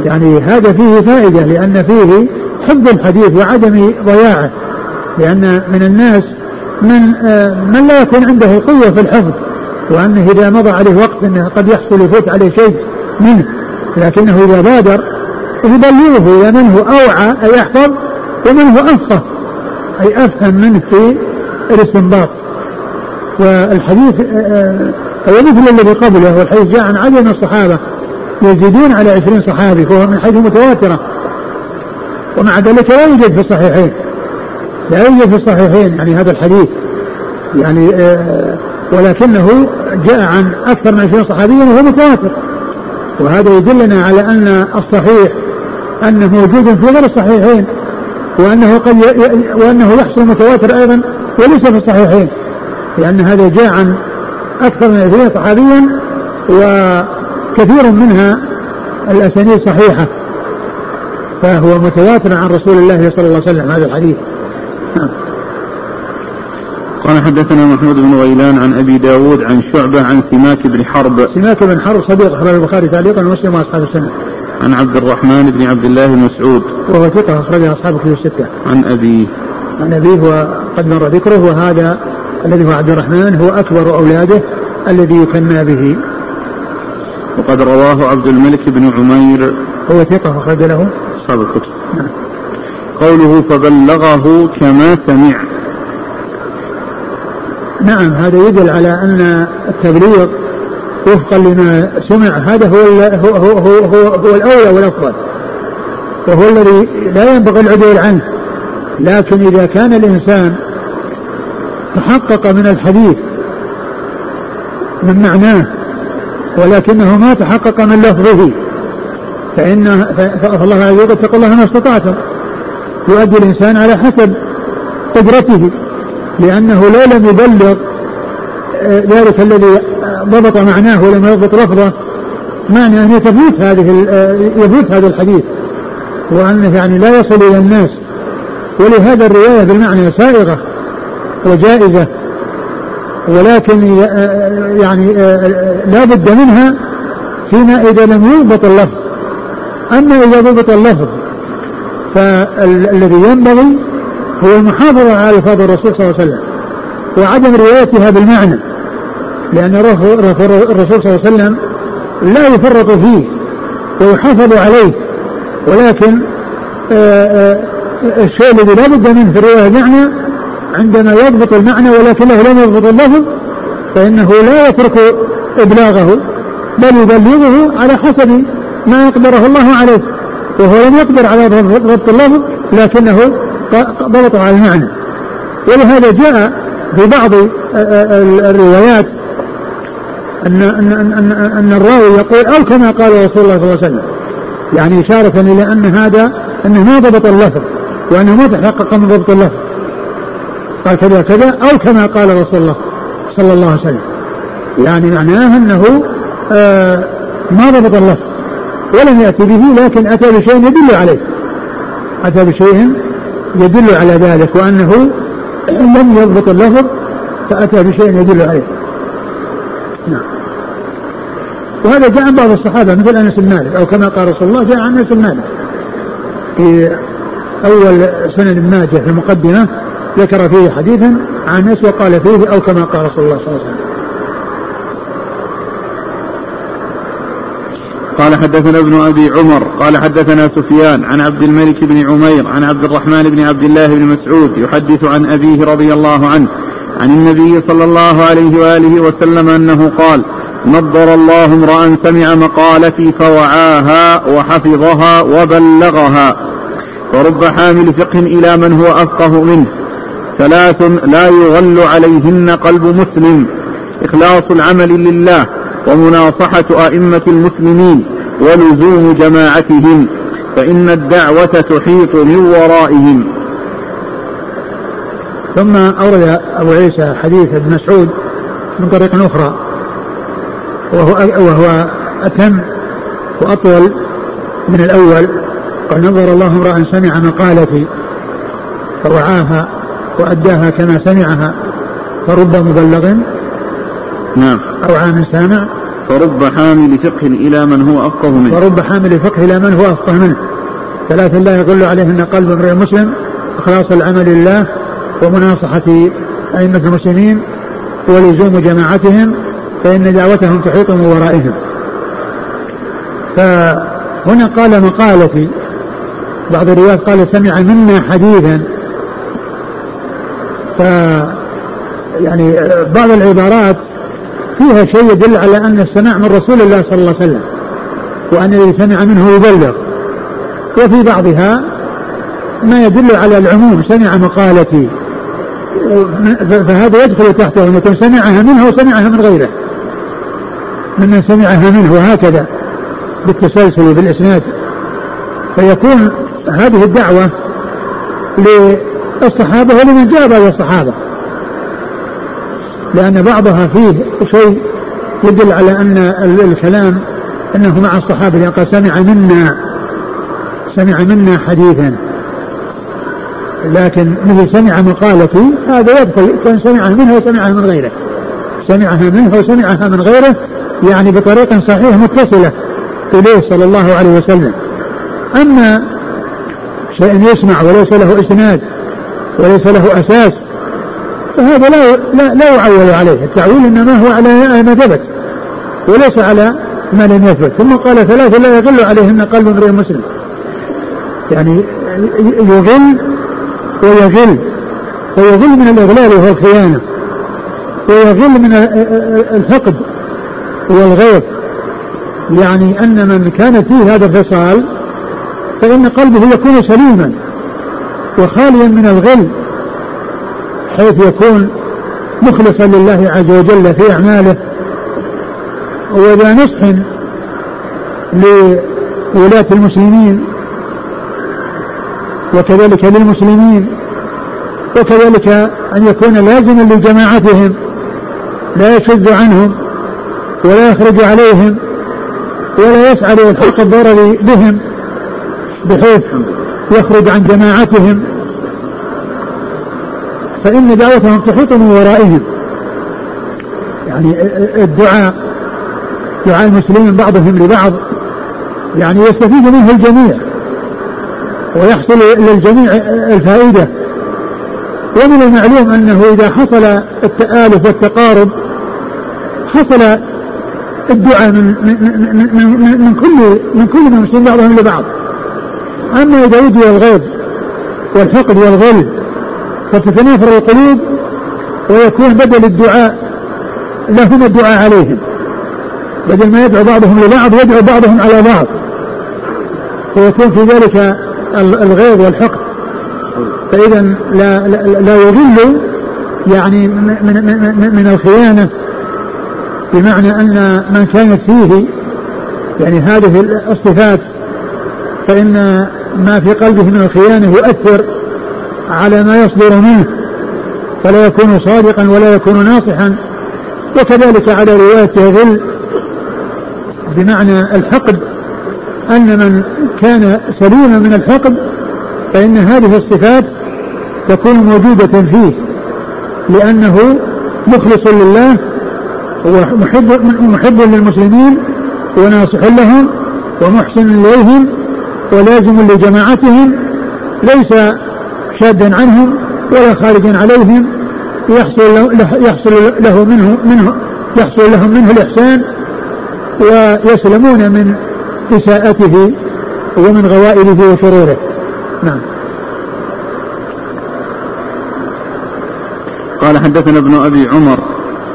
يعني هذا فيه فائدة لأن فيه حفظ الحديث وعدم ضياعه. لأن من الناس من آه، من لا يكون عنده قوة في الحفظ وأنه إذا مضى عليه وقت أنه قد يحصل يفوت عليه شيء منه. لكنه إذا بادر يبلغه هو أوعى أي أحفظ ومن هو أفقه أي أفهم منه في الاستنباط. والحديث آه، آه، هو مثل الذي قبله والحديث جاء عن عدد من الصحابة. يزيدون على عشرين صحابي فهو من حيث متواترة. ومع ذلك لا يوجد في الصحيحين. لا يوجد في الصحيحين يعني هذا الحديث. يعني آه، ولكنه جاء عن أكثر من عشرين صحابيا وهو متواتر. وهذا يدلنا على أن الصحيح أنه موجود في غير الصحيحين. وأنه قد وأنه يحصل متواتر أيضا وليس في الصحيحين لأن هذا جاء عن أكثر من عشرين صحابيا وكثير منها الأسانيد صحيحة فهو متواتر عن رسول الله صلى الله عليه وسلم هذا الحديث. نعم. قال حدثنا محمود بن غيلان عن أبي داود عن شعبة عن سماك بن حرب. سماك بن حرب صديق اخرج البخاري تعليقا ومسلم وأصحاب السنة. عن عبد الرحمن بن عبد الله بن مسعود. وهو ثقة اخرجه اصحاب كتب الستة. عن أبيه. عن أبيه وقد مر ذكره وهذا الذي هو عبد الرحمن هو أكبر أولاده الذي يكنى به. وقد رواه عبد الملك بن عمير. هو ثقة أخرج له. أصحاب الكتب. نعم. قوله فبلغه كما سمع. نعم هذا يدل على أن التبليغ وفقا لما سمع هذا هو هو هو هو, هو, الأولى والأفضل. وهو الذي لا ينبغي العدول عنه. لكن إذا كان الإنسان تحقق من الحديث من معناه ولكنه ما تحقق من لفظه فإن فالله عز وجل اتقوا الله ما استطعتم يؤدي الإنسان على حسب قدرته لأنه لو لم يبلغ ذلك الذي ضبط معناه ولم يضبط لفظه معنى أن تفوت هذه آه، يفوت هذا الحديث وأنه يعني لا يصل إلى الناس. ولهذا الرواية بالمعنى سائغة وجائزة ولكن آه، يعني لا بد منها فيما إذا لم يضبط اللفظ. أما إذا ضبط اللفظ فالذي ينبغي هو المحافظة على ألفاظ الرسول صلى الله عليه وسلم. وعدم روايتها بالمعنى. لأن الرسول صلى الله عليه وسلم لا يفرط فيه ويحافظ عليه. ولكن آه، آه، الشيء الذي لا بد منه في الرواية المعنى عندما يضبط المعنى ولكنه لم يضبط اللفظ فإنه لا يترك إبلاغه بل يبلغه على حسب ما يقدره الله عليه. وهو لم يقدر على ضبط اللفظ لكنه ضبطه على المعنى. ولهذا جاء في بعض الروايات أن أن أن أن الراوي يقول أو كما قال رسول الله صلى الله عليه وسلم. يعني إشارة إلى أن هذا أنه ما ضبط اللفظ وأنه ما تحقق من ضبط اللفظ. قال كذا كذا أو كما قال رسول الله صلى الله عليه وسلم. يعني معناه أنه آه ما ضبط اللفظ. ولم يأتي به لكن أتى بشيء يدل عليه. أتى بشيء يدل على ذلك وأنه لم يضبط اللفظ فأتى بشيء يدل عليه. نعم. وهذا جاء عن بعض الصحابة مثل أنس بن مالك أو كما قال رسول الله جاء عن أنس بن مالك. في أول سنن ماجه في المقدمة ذكر فيه حديثا عن أنس وقال فيه أو كما قال رسول الله صلى الله عليه وسلم. قال حدثنا ابن أبي عمر قال حدثنا سفيان عن عبد الملك بن عمير عن عبد الرحمن بن عبد الله بن مسعود يحدث عن أبيه رضي الله عنه عن النبي صلى الله عليه وآله وسلم أنه قال نضر الله امرأ سمع مقالتي فوعاها وحفظها وبلغها ورب حامل فقه إلى من هو أفقه منه ثلاث لا يغل عليهن قلب مسلم إخلاص العمل لله ومناصحة أئمة المسلمين ولزوم جماعتهم فإن الدعوة تحيط من ورائهم. ثم أورد أبو عيسى حديث ابن مسعود من طريق أخرى وهو وهو أتم وأطول من الأول قال نظر الله امرأ سمع مقالتي فوعاها وأداها كما سمعها فرب مبلغ نعم. أو عام سامع. فرب حامل فقه إلى من هو أفقه منه. فرب حامل فقه إلى من هو أفقه منه. ثلاث لا يغل عليهن قلب امرئ مسلم. إخلاص العمل لله ومناصحة أئمة المسلمين ولزوم جماعتهم فإن دعوتهم تحيط من ورائهم. فهنا قال مقالتي بعض الروايات قال سمع منا حديثا. ف يعني بعض العبارات فيها شيء يدل على أن السماع من رسول الله صلى الله عليه وسلم وأن الذي سمع منه يبلغ. وفي بعضها ما يدل على العموم سمع مقالتي. فهذا يدخل تحته أن يكون سمعها منه وسمعها من غيره. ممن سمعها منه وهكذا بالتسلسل وبالإسناد. فيكون هذه الدعوة للصحابة ولمن جاء بعد الصحابة. لأن بعضها فيه شيء يدل على أن الكلام أنه مع الصحابة قال سمع منا سمع منا حديثا. لكن مثل سمع مقالتي هذا يدخل كان سمعها منه وسمعها من غيره. سمعها منه وسمعها من غيره يعني بطريقة صحيحة متصلة إليه صلى الله عليه وسلم. أما شيء يسمع وليس له إسناد وليس له أساس فهذا لا لا, لا يعول عليه. التعويل إنما هو على ما ثبت وليس على ما لم يثبت. ثم قال ثلاثة لا يغل عليهن قلب امرئ مسلم. يعني يغل ويغل ويغل من الإغلال وهو الخيانة ويغل من الفقد والغيظ. يعني أن من كان فيه هذا الخصال فإن قلبه يكون سليما وخاليا من الغل. حيث يكون مخلصا لله عز وجل في أعماله وذا نصح لولاة المسلمين وكذلك للمسلمين وكذلك أن يكون لازما لجماعتهم لا يشد عنهم ولا يخرج عليهم ولا يسعى لإلحاق الضرر بهم بحيث يخرج عن جماعتهم. فإن دعوتهم تحيط من ورائهم. يعني الدعاء دعاء المسلمين بعضهم لبعض يعني يستفيد منه الجميع ويحصل للجميع الفائدة. ومن المعلوم أنه إذا حصل التآلف والتقارب حصل الدعاء من من من, من, كل من كل من بعضهم لبعض. أما إذا وجد الغيظ والحقد والغل فتتنافر القلوب ويكون بدل الدعاء لهم الدعاء عليهم. بدل ما يدعو بعضهم لبعض يدعو بعضهم على بعض. فيكون في ذلك الغيظ والحقد. فإذا لا, لا, لا يغل يعني من, من, من الخيانة بمعنى أن من كانت فيه يعني هذه الصفات فإن ما في قلبه من الخيانة يؤثر على ما يصدر منه فلا يكون صادقا ولا يكون ناصحا. وكذلك على رواية غل بمعنى الحقد أن من كان سليما من الحقد فإن هذه الصفات تكون موجودة فيه لأنه مخلص لله ومحب محب للمسلمين وناصح لهم ومحسن إليهم ولازم لجماعتهم. ليس شادا عنهم ولا خارجا عليهم يحصل له, يحصل له منه منه يحصل لهم منه الإحسان ويسلمون من إساءته ومن غوائله وشروره. نعم. قال حدثنا ابن أبي عمر.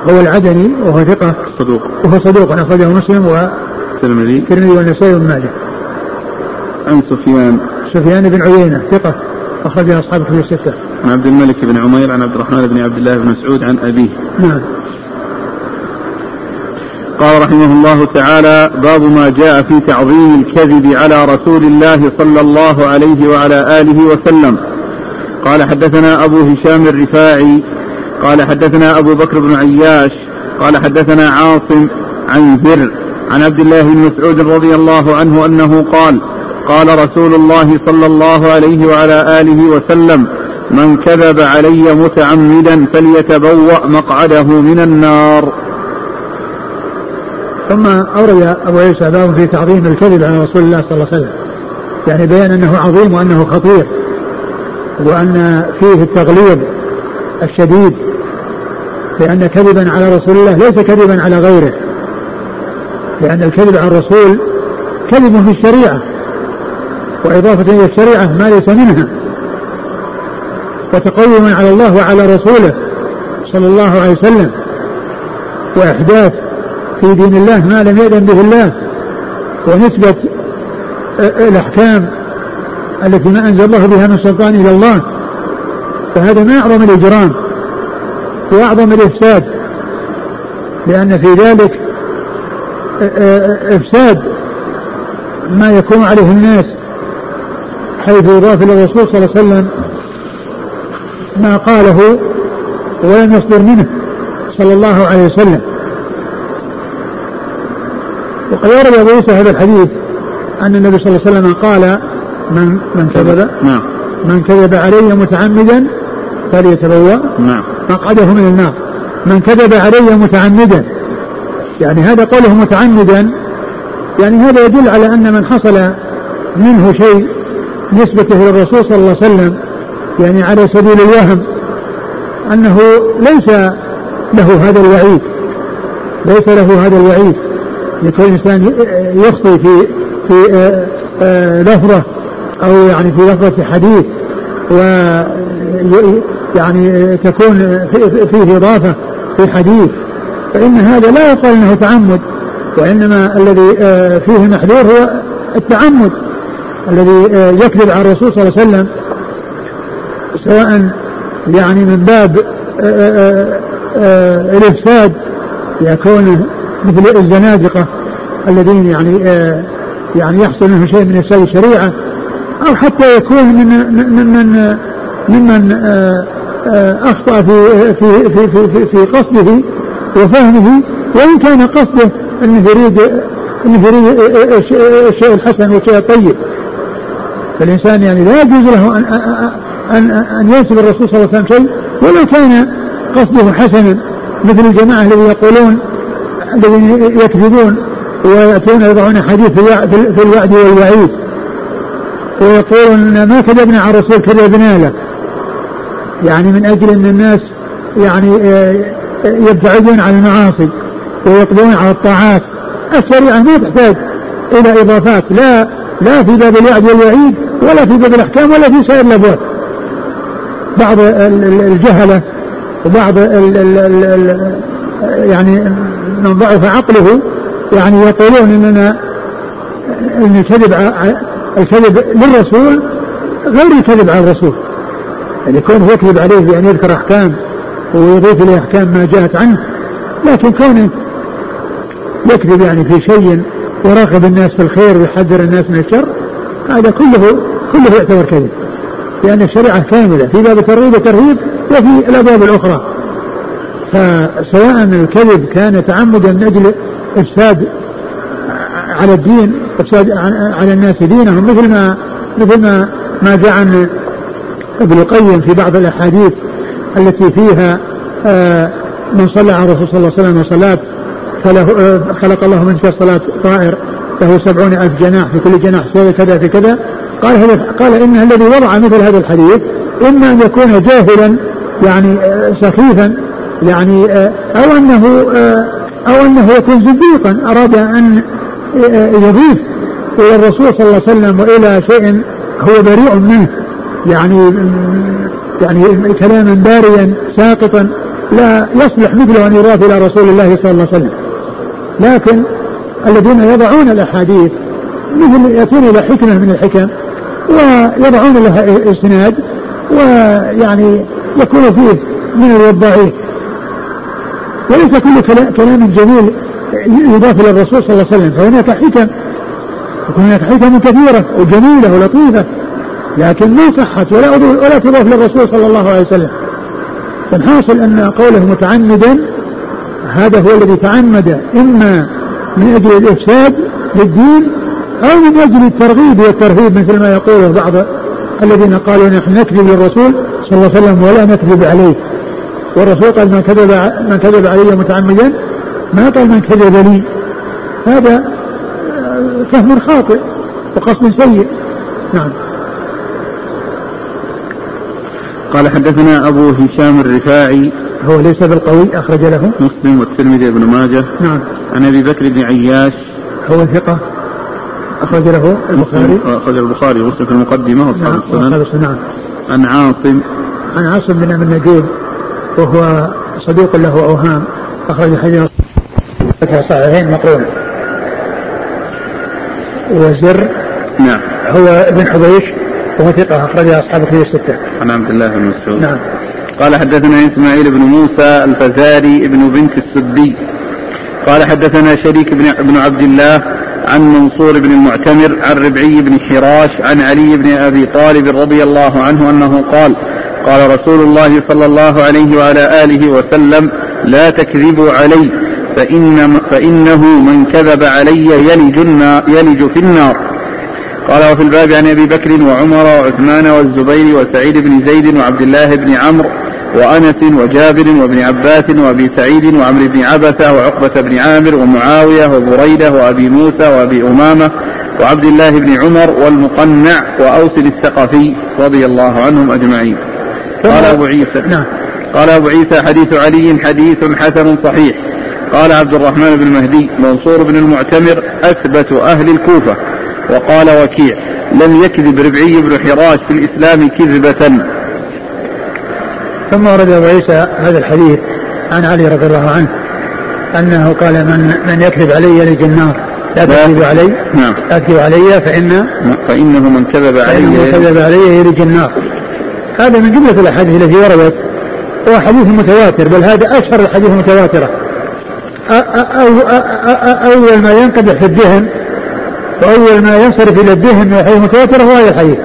هو العدني وهو ثقة. صدوق. وهو صدوق أخرجه مسلم والترمذي الترمذي والنسائي وابن ماجه. عن سفيان. سفيان بن عيينة ثقة. أخرجه أصحاب الكتب الستة. عن عبد الملك بن عمير عن عبد الرحمن بن عبد الله بن مسعود عن أبيه. نعم. قال رحمه الله تعالى باب ما جاء في تعظيم الكذب على رسول الله صلى الله عليه وعلى آله وسلم. قال حدثنا أبو هشام الرفاعي قال حدثنا أبو بكر بن عياش قال حدثنا عاصم عن زر عن عبد الله بن مسعود رضي الله عنه أنه قال قال رسول الله صلى الله عليه وعلى آله وسلم من كذب علي متعمدا فليتبوأ مقعده من النار. ثم أورد أبو عيسى باب في تعظيم الكذب على رسول الله صلى الله عليه وسلم. يعني بيان أنه عظيم وأنه خطير وأن فيه التغليظ الشديد لأن كذبا على رسول الله ليس كذبا على غيره لأن الكذب على الرسول كذب في الشريعة. وإضافة إلى الشريعة ما ليس منها. وتقوما على الله وعلى رسوله صلى الله عليه وسلم وإحداث في دين الله ما لم يأذن به الله ونسبة الأحكام التي ما أنزل الله بها من سلطان إلى الله. فهذا ما أعظم الإجرام وأعظم الإفساد لأن في ذلك إفساد ما يكون عليه الناس حيث يضاف إلى الرسول صلى الله عليه وسلم ما قاله ولم يصدر منه صلى الله عليه وسلم. وقد ورد أبو يوسف هذا الحديث أن النبي صلى الله عليه وسلم قال من من كذب نعم. من كذب علي متعمدا فليتبوأ نعم. مقعده من النار. من كذب علي متعمدا. يعني هذا قوله متعمدا يعني هذا يدل على أن من حصل منه شيء نسبته إلى الرسول صلى الله عليه وسلم يعني على سبيل الوهم أنه ليس له هذا الوعيد ليس له هذا الوعيد. يكون الإنسان يخطي في في آه، آه، لفظة أو يعني في لفظة حديث و يعني تكون فيه إضافة في حديث. فإن هذا لا يقال أنه تعمد وإنما الذي آه، فيه المحذور هو التعمد. الذي يكذب على الرسول صلى الله عليه وسلم سواء يعني من باب الإفساد يكون مثل الزنادقة الذين يعني آه يعني يحصل منه شيء من إفساد الشريعة أو حتى يكون من ممن ممن آه آه أخطأ في في في في, في, في قصده وفهمه وإن كان قصده أنه يريد أنه يريد الشيء الحسن والشيء الطيب. فالإنسان يعني لا يجوز له أن أن أن ينسب الرسول صلى الله عليه وسلم شيء ولو كان قصده حسنا مثل الجماعة الذين يقولون الذين يكذبون ويأتون يضعون حديث في الوعد والوعيد ويقولون ما كذبنا على الرسول كذبنا له. يعني من أجل أن الناس يعني آه، يبتعدون عن المعاصي ويقضون على الطاعات. الشريعة ما تحتاج إلى إضافات. لا لا في باب الوعد والوعيد. ولا في باب الأحكام ولا في سائر الأبواب. بعض الجهلة وبعض ال ال ال يعني من ضعف عقله يعني يقولون إننا إن الكذب الكذب للرسول غير الكذب على الرسول. يعني كونه يكذب عليه بأن يذكر أحكام ويضيف إليه أحكام ما جاءت عنه لكن كونه يكذب يعني في شيء يراقب الناس في الخير ويحذر الناس من الشر هذا كله كله يعتبر كذب. لأن الشريعة كاملة في باب الترغيب والترهيب وفي الأبواب الأخرى. فسواء الكذب كان تعمدا من أجل إفساد على الدين إفساد على الناس دينهم مثل ما مثل ما ما جاء عن ابن القيم في بعض الأحاديث التي فيها آه، من صلى على الرسول صلى الله عليه وسلم صلاة فله آه، خلق الله من في صلاة طائر. له سبعون ألف جناح في كل جناح كذا في كذا. قال قال إن الذي وضع مثل هذا الحديث إما أن يكون جاهلا يعني سخيفا يعني أو أنه أو أنه يكون زنديقا أراد أن يضيف إلى الرسول صلى الله عليه وسلم وإلى شيء هو بريء منه يعني يعني كلاما باريا ساقطا لا يصلح مثله أن يضاف إلى رسول الله صلى الله عليه وسلم. لكن الذين يضعون الأحاديث مثل يأتون إلى حكمة من الحكم ويضعون لها إسناد ويعني يكون فيه من الوضاعين وليس كل كلام جميل يضاف إلى الرسول صلى الله عليه وسلم فهناك حكم هناك حكم كثيرة وجميلة ولطيفة لكن ما صحت ولا ولا تضاف للرسول صلى الله عليه وسلم. فالحاصل أن قوله متعمدا هذا هو الذي تعمد إما من أجل الإفساد للدين أو من أجل الترغيب والترهيب مثل ما يقوله بعض الذين قالوا نحن نكذب للرسول صلى الله عليه وسلم ولا نكذب عليه. والرسول قال من كذب من كذب علي متعمدا ما قال من كذب لي. هذا فهم خاطئ وقصد سيء. نعم. قال حدثنا أبو هشام الرفاعي هو ليس بالقوي أخرج له. مسلم والترمذي بن ماجه. نعم. عن أبي بكر بن عياش. هو ثقة. أخرج له البخاري. أخرج البخاري ومسلم في المقدمة وأصحاب نعم السنن. نعم عن عاصم. عن عاصم بن أبي النجود وهو صديق له أوهام. أخرج حديث في صحيحين مقرون. وزر نعم. هو ابن حبيش وهو ثقة أخرج أصحاب كتب الستة. عن عبد الله بن مسعود. نعم. قال حدثنا إسماعيل بن موسى الفزاري ابن بنت السدي. قال حدثنا شريك بن بن عبد الله عن منصور بن المعتمر عن ربعي بن حراش عن علي بن أبي طالب رضي الله عنه أنه قال قال رسول الله صلى الله عليه وعلى آله وسلم لا تكذبوا علي فإن فإنه من كذب علي يلج, يلج في النار. قال وفي الباب عن أبي بكر وعمر وعثمان والزبير وسعيد بن زيد وعبد الله بن عمرو وأنس وجابر وابن عباس وأبي سعيد وعمرو بن عبسة وعقبة بن عامر ومعاوية وبريدة وأبي موسى وأبي أمامة وعبد الله بن عمر والمقنع وأوس الثقفي رضي الله عنهم أجمعين. قال أبو عيسى. نعم. قال أبو عيسى حديث علي حديث حسن صحيح. قال عبد الرحمن بن مهدي منصور بن المعتمر أثبت أهل الكوفة. وقال وكيع لم يكذب ربعي بن حراش في الإسلام كذبة. ثم ورد أبو عيسى هذا الحديث عن علي رضي الله عنه أنه قال من من يكذب علي يلج النار لا. تكذب علي نعم. لا تكذب علي فإن فإنه من كذب علي من كذب علي يلج النار هذا من جملة الأحاديث التي وردت هو حديث متواتر بل هذا أشهر الحديث المتواترة. أو أول ما ينقدح في الذهن وأول ما ينصرف إلى الذهن من الحديث المتواتر هو هذا الحديث.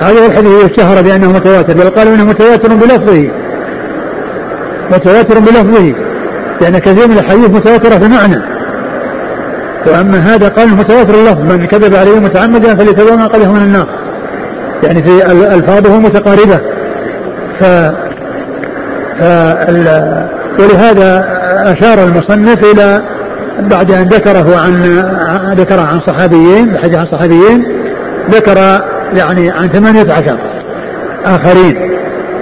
هذا الحديث اشتهر بأنه متواتر بل قالوا أنه متواتر بلفظه. متواتر بلفظه. لأن كثير من الحديث متواترة في معنى وأما هذا قال متواتر اللفظ من كذب عليه متعمدا فليتبوأ ما قبله من النار يعني في ألفاظه متقاربة. ف, ف... ولهذا أشار المصنف إلى بعد أن ذكره عن ذكر عن صحابيين الحديث عن صحابيين ذكر يعني عن ثمانية عشر آخرين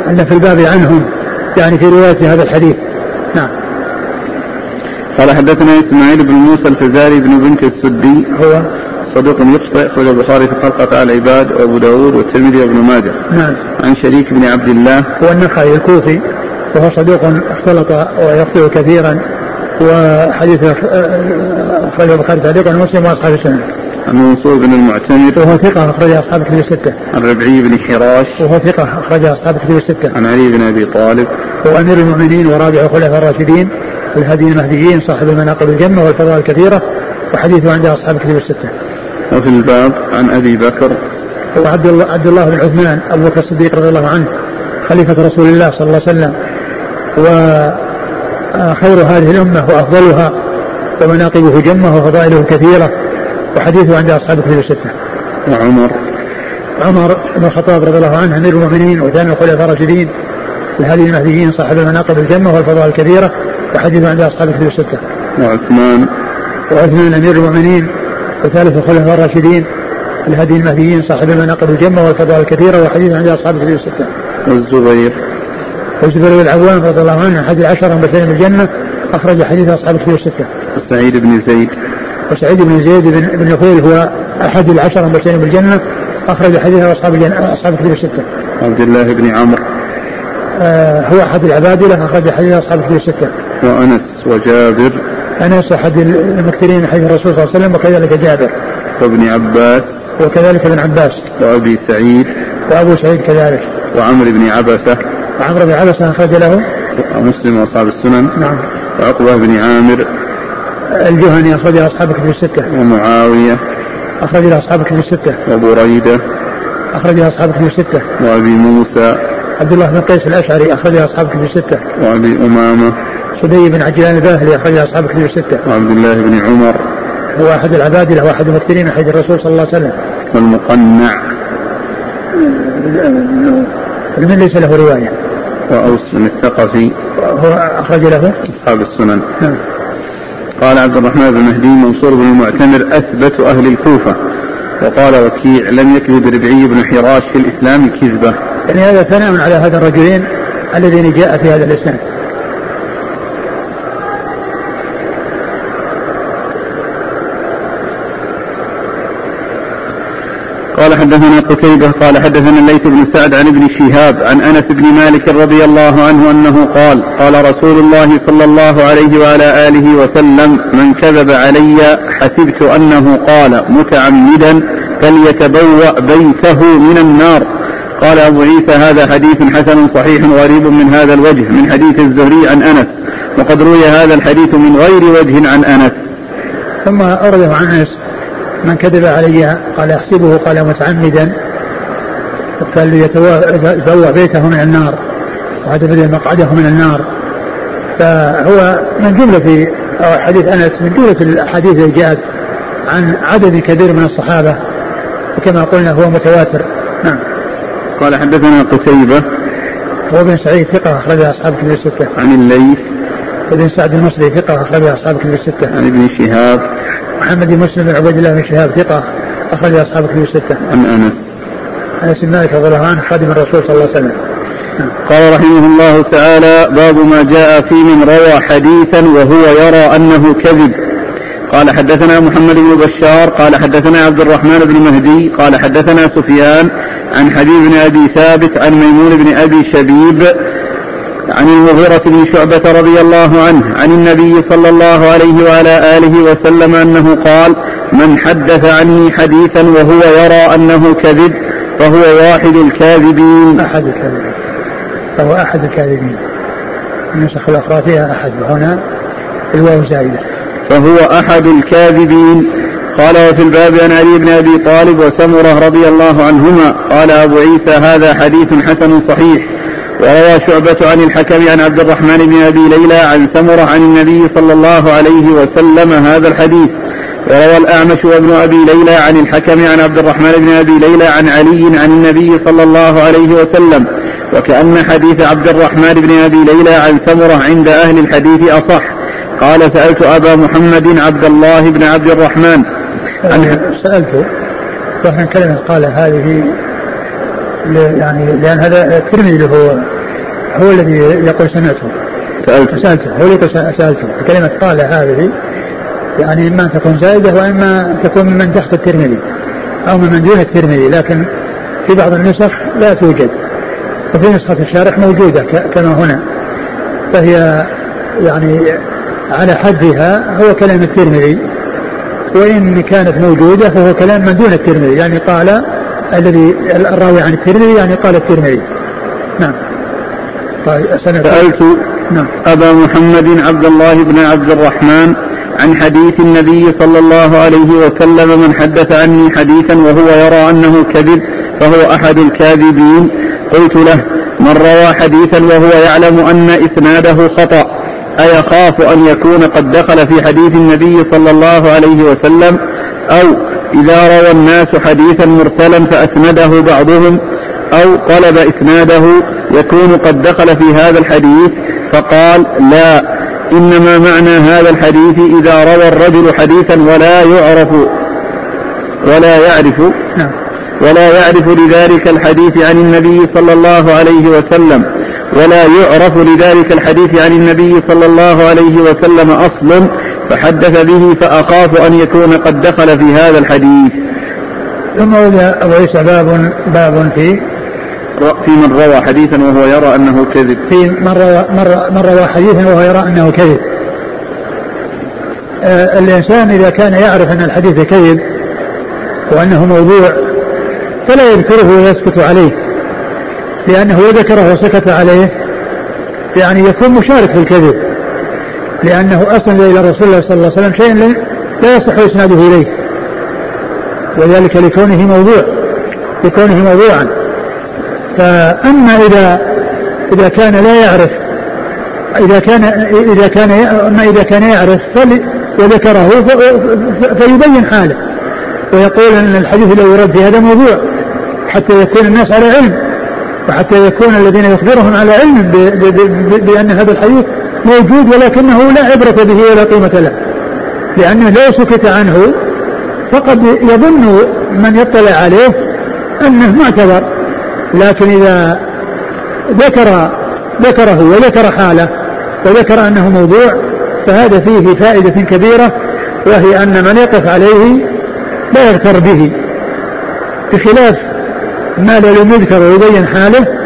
أن في الباب عنهم يعني في رواية هذا الحديث. نعم. قال حدثنا إسماعيل بن موسى الفزاري بن بنت السدي. هو؟ صدوق يخطئ أخرج البخاري في خلقة العباد وأبو داود والترمذي وابن ماجه. نعم. عن شريك بن عبد الله. هو النخعي الكوفي وهو صدوق اختلط ويخطئ كثيرا وحديث أخرجه البخاري تعليقا ومسلم وأصحاب السنة. عن منصور بن المعتمد وهو ثقة أخرج أصحاب الكتب الستة. عن ربعي بن حراش وهو ثقة أخرج أصحاب الكتب الستة. عن علي بن أبي طالب. هو أمير المؤمنين ورابع الخلفاء الراشدين الهادي المهديين صاحب المناقب الجنة والفضائل الكثيرة وحديثه عند أصحاب الكتب الستة. وفي الباب عن أبي بكر هو عبد الله عبد الله بن عثمان أبو بكر الصديق رضي الله عنه خليفة رسول الله صلى الله عليه وسلم وخير هذه الأمة وأفضلها ومناقبه جمة وفضائله كثيرة وحديثه عند أصحاب الكتب الستة. وعمر عمر بن الخطاب رضي الله عنه أمير المؤمنين وثاني الخلفاء الراشدين الهادي المهديين صاحب المناقب الجمة والفضائل الكثيرة وحديثه عند أصحاب الكتب الستة. وعثمان وعثمان أمير المؤمنين وثالث الخلفاء الراشدين الهدي المهديين صاحب المناقب الجمة والفضائل الكثيرة وحديث عند أصحاب الكتب الستة. والزبير والزبير بن العوام رضي الله عنه أحد العشرة المبشرين بالجنة أخرج حديث أصحاب الكتب الستة. وسعيد بن زيد. وسعيد بن زيد بن, بن نفيل هو أحد العشرة المبشرين بالجنة أخرج حديث أصحاب الجنة أصحاب الكتب الستة. عبد الله بن عمرو. آه هو أحد العبادلة أخرج حديث أصحاب الكتب الستة. وأنس وجابر. أنس أحد المكثرين حديث الرسول صلى الله عليه وسلم وكذلك جابر. وابن عباس. وكذلك ابن عباس. وأبي سعيد. وأبو سعيد كذلك. وعمرو بن عبسة. وعمرو بن عبسة أخرج له. مسلم وأصحاب السنن. نعم. وعقبة بن عامر. الجهني أخرج له أصحاب الكتب الستة. ومعاوية. أخرج له أصحاب الكتب الستة. وبريدة. أخرج له أصحاب الكتب الستة. وأبي موسى. عبد الله بن قيس الأشعري أخرج له أصحاب الكتب الستة. وأبي أمامة. سدي بن عجلان الباهلي أخرج له أصحاب الكتب الستة. وعبد الله بن عمر. هو أحد العبادلة وأحد المكثرين من حديث الرسول صلى الله عليه وسلم. والمقنع. من ليس له رواية. وأوس الثقفي. هو أخرج له. أصحاب السنن. نعم. قال عبد الرحمن بن مهدي منصور بن المعتمر أثبت أهل الكوفة. وقال وكيع لم يكذب ربعي بن حراش في الإسلام كذبة يعني هذا ثناء على هذا الرجلين الذين جاء في هذا الإسلام. حدثنا قتيبة قال حدثنا الليث بن سعد عن ابن شهاب عن أنس بن مالك رضي الله عنه أنه قال قال رسول الله صلى الله عليه وعلى آله وسلم من كذب علي حسبت أنه قال متعمدا فليتبوأ بيته من النار. قال أبو عيسى هذا حديث حسن صحيح غريب من هذا الوجه من حديث الزهري عن أنس وقد روي هذا الحديث من غير وجه عن أنس. ثم أورده عن أنس. من كذب علي قال احسبه قال متعمدا. فليتبوأ بيته من النار وهذا مقعده من النار. فهو من جملة حديث أنس من جملة الأحاديث التي جاءت عن عدد كبير من الصحابة. وكما قلنا هو متواتر. نعم. قال حدثنا قتيبة. هو بن سعيد ثقة أخرج أصحاب كتب الستة. عن الليث. بن سعد المصري ثقة أخرج أصحاب كتب الستة. عن ابن شهاب. محمد بن مسلم بن عبيد الله بن شهاب ثقة أخرج أصحاب كتب الستة. عن أنس. أنس بن مالك رضي الله عنه خادم الرسول صلى الله عليه وسلم. قال رحمه الله تعالى باب ما جاء في من روى حديثا وهو يرى أنه كذب قال حدثنا محمد بن بشار قال حدثنا عبد الرحمن بن مهدي قال حدثنا سفيان عن حبيب بن أبي ثابت عن ميمون بن أبي شبيب عن المغيرة بن شعبة رضي الله عنه عن النبي صلى الله عليه وعلى آله وسلم أنه قال من حدث عني حديثا وهو يرى أنه كذب فهو واحد الكاذبين. أحد الكاذبين. فهو أحد الكاذبين. النسخ الأخرى فيها أحد. وهنا الواو زائدة. فهو أحد الكاذبين. قال وفي الباب عن علي بن أبي طالب وسمرة رضي الله عنهما قال أبو عيسى هذا حديث حسن صحيح. وروى شعبة عن الحكم عن عبد الرحمن بن أبي ليلى عن سمرة عن النبي صلى الله عليه وسلم هذا الحديث. وروى الأعمش وابن أبي ليلى عن الحكم عن عبد الرحمن بن أبي ليلى عن علي عن النبي صلى الله عليه وسلم. وكأن حديث عبد الرحمن بن أبي ليلى عن ثمرة عند أهل الحديث أصح. قال سألت أبا محمد عبد الله بن عبد الرحمن. عن سألته فهم كلمة قال هذه يعني لأن هذا الترمذي هو هو الذي يقول سمعته. سألته. سألته. هو اللي يقول سألته. كلمة قال هذه يعني إما أن تكون زائدة وإما أن تكون من تحت الترمذي أو من دون الترمذي لكن في بعض النسخ لا توجد. وفي نسخة الشارح موجودة كما هنا. فهي يعني على حدها هو كلام الترمذي وإن كانت موجودة فهو كلام من دون الترمذي. يعني قال الذي الراوي عن الترمذي يعني قال الترمذي. نعم. طيب سألت نعم. أبا محمد عبد الله بن عبد الرحمن عن حديث النبي صلى الله عليه وسلم من حدث عني حديثا وهو يرى أنه كذب فهو أحد الكاذبين. قلت له من روى حديثا وهو يعلم أن إسناده خطأ أيخاف أن يكون قد دخل في حديث النبي صلى الله عليه وسلم أو إذا روى الناس حديثا مرسلا فأسنده بعضهم أو طلب إسناده يكون قد دخل في هذا الحديث فقال لا إنما معنى هذا الحديث إذا روى الرجل حديثا ولا يعرف ولا يعرف. ولا يعرف لذلك الحديث عن النبي صلى الله عليه وسلم ولا يعرف لذلك الحديث عن النبي صلى الله عليه وسلم أصل فحدث به فأخاف أن يكون قد دخل في هذا الحديث. ثم أبو عيسى باب باب في في من روى حديثا وهو يرى أنه كذب. في من روى, من روى حديثا وهو يرى أنه كذب. آه الإنسان إذا كان يعرف أن الحديث كذب وأنه موضوع فلا يذكره ويسكت عليه. لأنه ذكره وسكت عليه يعني يكون مشارك في الكذب. لأنه أسند إلى رسول الله صلى الله عليه وسلم شيء لا يصح إسناده إليه. وذلك لكونه موضوع لكونه موضوعا. فأما إذا إذا كان لا يعرف إذا كان إذا كان أما إذا كان يعرف فل وذكره فيبين حاله. ويقول أن الحديث الذي يرد في هذا موضوع حتى يكون الناس على علم. وحتى يكون الذين يخبرهم على علم بأن هذا الحديث موجود ولكنه لا عبرة به ولا قيمة له. لأنه لو سكت عنه فقد يظن من يطلع عليه أنه معتبر لكن إذا ذكر ذكره وذكر حاله وذكر أنه موضوع فهذا فيه فائدة كبيرة وهي أن من يقف عليه لا يغتر به. بخلاف ما لم يذكر ويبين حاله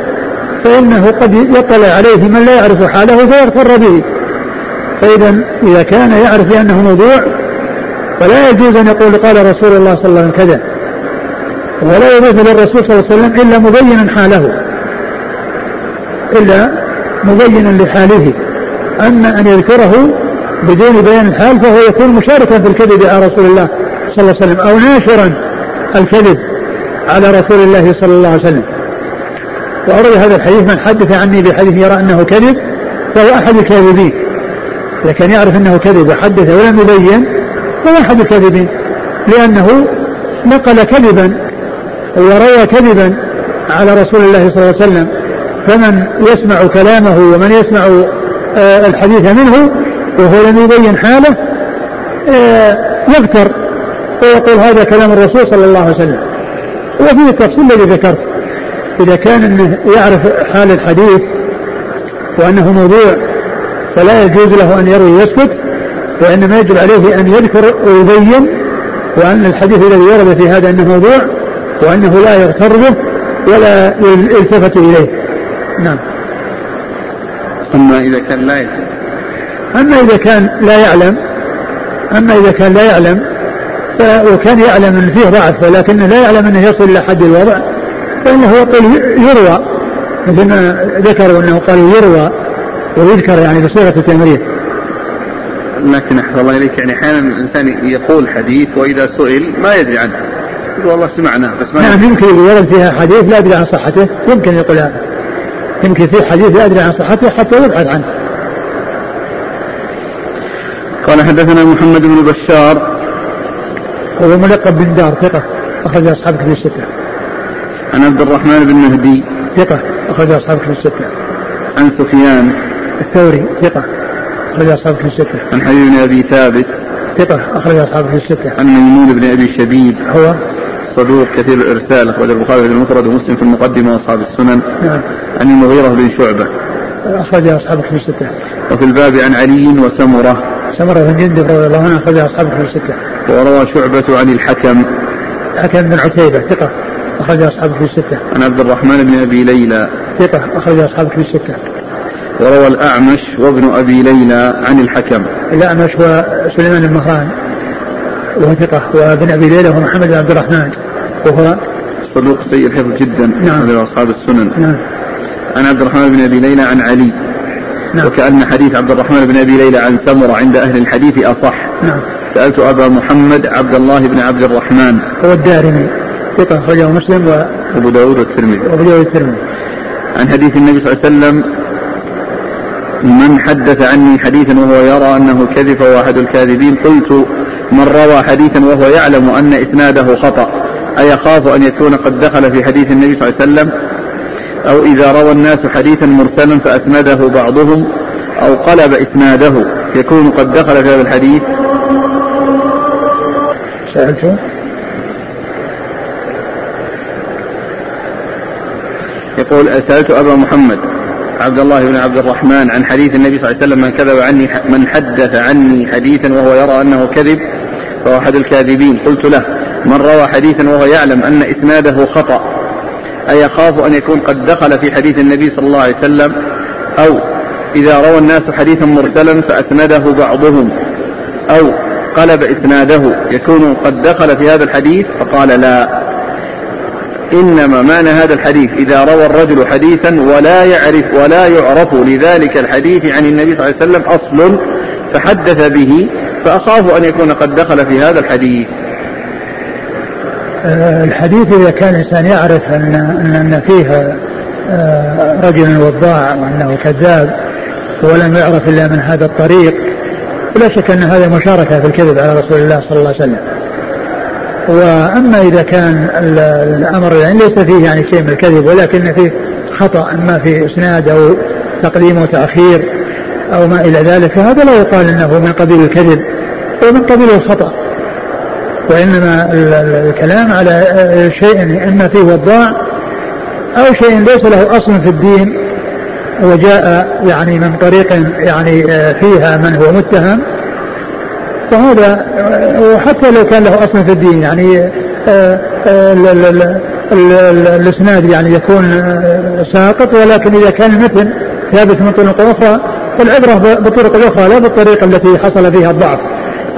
فإنه قد يطلع عليه من لا يعرف حاله فيغتر به. فإذا إذا كان يعرف بأنه موضوع فلا يجوز أن يقول قال رسول الله صلى الله عليه وسلم كذا. ولا يضيف للرسول صلى الله عليه وسلم إلا مبينا حاله. إلا مبينا لحاله. أما أن يذكره بدون بيان الحال فهو يكون مشاركا في الكذب على رسول الله صلى الله عليه وسلم أو ناشرا الكذب على رسول الله صلى الله عليه وسلم. وأروي هذا الحديث من حدث عني بحديث يرى أنه كذب فهو أحد الكاذبين. إذا كان يعرف أنه كذب وحدث ولم يبين فهو أحد الكاذبين. لأنه نقل كذبا وروى كذبا على رسول الله صلى الله عليه وسلم. فمن يسمع كلامه ومن يسمع آه، الحديث منه وهو لم يبين حاله آه، يغتر ويقول هذا كلام الرسول صلى الله عليه وسلم. وفيه التفصيل الذي ذكرت إذا كان أنه يعرف حال الحديث وأنه موضوع فلا يجوز له أن يروي ويسكت وإنما يجب عليه أن يذكر ويبين وأن الحديث الذي ورد في هذا أنه موضوع وأنه لا يغتر به ولا يلتفت إليه. نعم. أما إذا كان لا يعلم. أما إذا كان لا يعلم أما إذا كان لا يعلم وكان يعلم أن فيه ضعف ولكنه لا يعلم أنه يصل إلى حد الوضع. فإنه يقول يروى. مثل ما ذكروا أنه قالوا يروى ويذكر يعني بصيغة التمريض. لكن أحسن الله إليك يعني أحيانا الإنسان يقول حديث وإذا سئل ما يدري عنه. يقول والله سمعناه بس ما نعم يمكن يقول ورد فيها حديث لا أدري عن صحته يمكن يقول هذا. يمكن فيه حديث لا أدري عن صحته حتى يبحث عنه. قال حدثنا محمد بن بشار. هو ملقب بن دار ثقة أخرج أصحاب كتب الستة. عن عبد الرحمن بن مهدي. ثقة أخرج أصحاب كتب الستة. عن سفيان. الثوري ثقة أخرج أصحاب كتب الستة. عن حبيب بن أبي ثابت. ثقة أخرج أصحاب كتب الستة. عن ميمون بن أبي شبيب. هو؟ صدوق كثير الإرسال أخرج البخاري في المفرد ومسلم في المقدمة وأصحاب السنن. نعم. عن المغيرة بن شعبة. أخرج أصحاب كتب الستة. وفي الباب عن علي وسمرة. سمرة بن جندب رضي الله عنه أخرج أصحاب كتب الستة. وروى شعبة عن الحكم. الحكم بن عتيبة ثقة. أخرج أصحاب كتب الستة. عن عبد الرحمن بن أبي ليلى. ثقة أخرج أصحاب كتب الستة. وروى الأعمش وابن أبي ليلى عن الحكم. الأعمش وسليمان بن مهران وهو ثقة وابن أبي ليلى هو محمد بن عبد الرحمن وهو صدوق سيء الحفظ جدا نعم. من أصحاب السنن. نعم. عن عبد الرحمن بن أبي ليلى عن علي. نعم. وكأن حديث عبد الرحمن بن أبي ليلى عن سمرة عند أهل الحديث أصح. نعم. سألت أبا محمد عبد الله بن عبد الرحمن. هو الدارمي. ثقة أخرجه مسلم أبو داود والترمذي. وأبو داود الترمذي عن حديث النبي صلى الله عليه وسلم من حدث عني حديثا وهو يرى أنه كذب فهو أحد الكاذبين قلت من روى حديثا وهو يعلم أن إسناده خطأ أيخاف أن يكون قد دخل في حديث النبي صلى الله عليه وسلم؟ أو إذا روى الناس حديثا مرسلا فأسنده بعضهم أو قلب إسناده يكون قد دخل في هذا الحديث؟ سألته. يقول سألت أبا محمد عبد الله بن عبد الرحمن عن حديث النبي صلى الله عليه وسلم من كذب عني من حدث عني حديثا وهو يرى أنه كذب فهو أحد الكاذبين. قلت له من روى حديثا وهو يعلم أن إسناده خطأ أيخاف أن يكون قد دخل في حديث النبي صلى الله عليه وسلم؟ أو إذا روى الناس حديثا مرسلا فأسنده بعضهم أو قلب إسناده يكون قد دخل في هذا الحديث؟ فقال لا. إنما معنى هذا الحديث إذا روى الرجل حديثا ولا يعرف ولا يعرف لذلك الحديث عن النبي صلى الله عليه وسلم أصل فحدث به فأخاف أن يكون قد دخل في هذا الحديث. آه، الحديث إذا كان الإنسان يعرف أن أن فيه آه، رجل وضاع وأنه كذاب ولم يعرف إلا من هذا الطريق ولا شك أن هذا مشاركة في الكذب على رسول الله صلى الله عليه وسلم. وأما إذا كان الأمر يعني ليس فيه يعني شيء من الكذب ولكن فيه خطأ إما في إسناد أو تقديم وتأخير أو ما إلى ذلك فهذا لا يقال أنه من قبيل الكذب ومن قبيل الخطأ. وإنما الكلام على شيء إما فيه وضاع أو شيء ليس له أصل في الدين وجاء يعني من طريق يعني فيها من هو متهم فهذا وحتى لو كان له اصل في الدين يعني الإسناد يعني يكون ساقط ولكن إذا كان المتن ثابت من طرق أخرى فالعبرة بالطرق الاخرى لا بالطريقة التي حصل فيها الضعف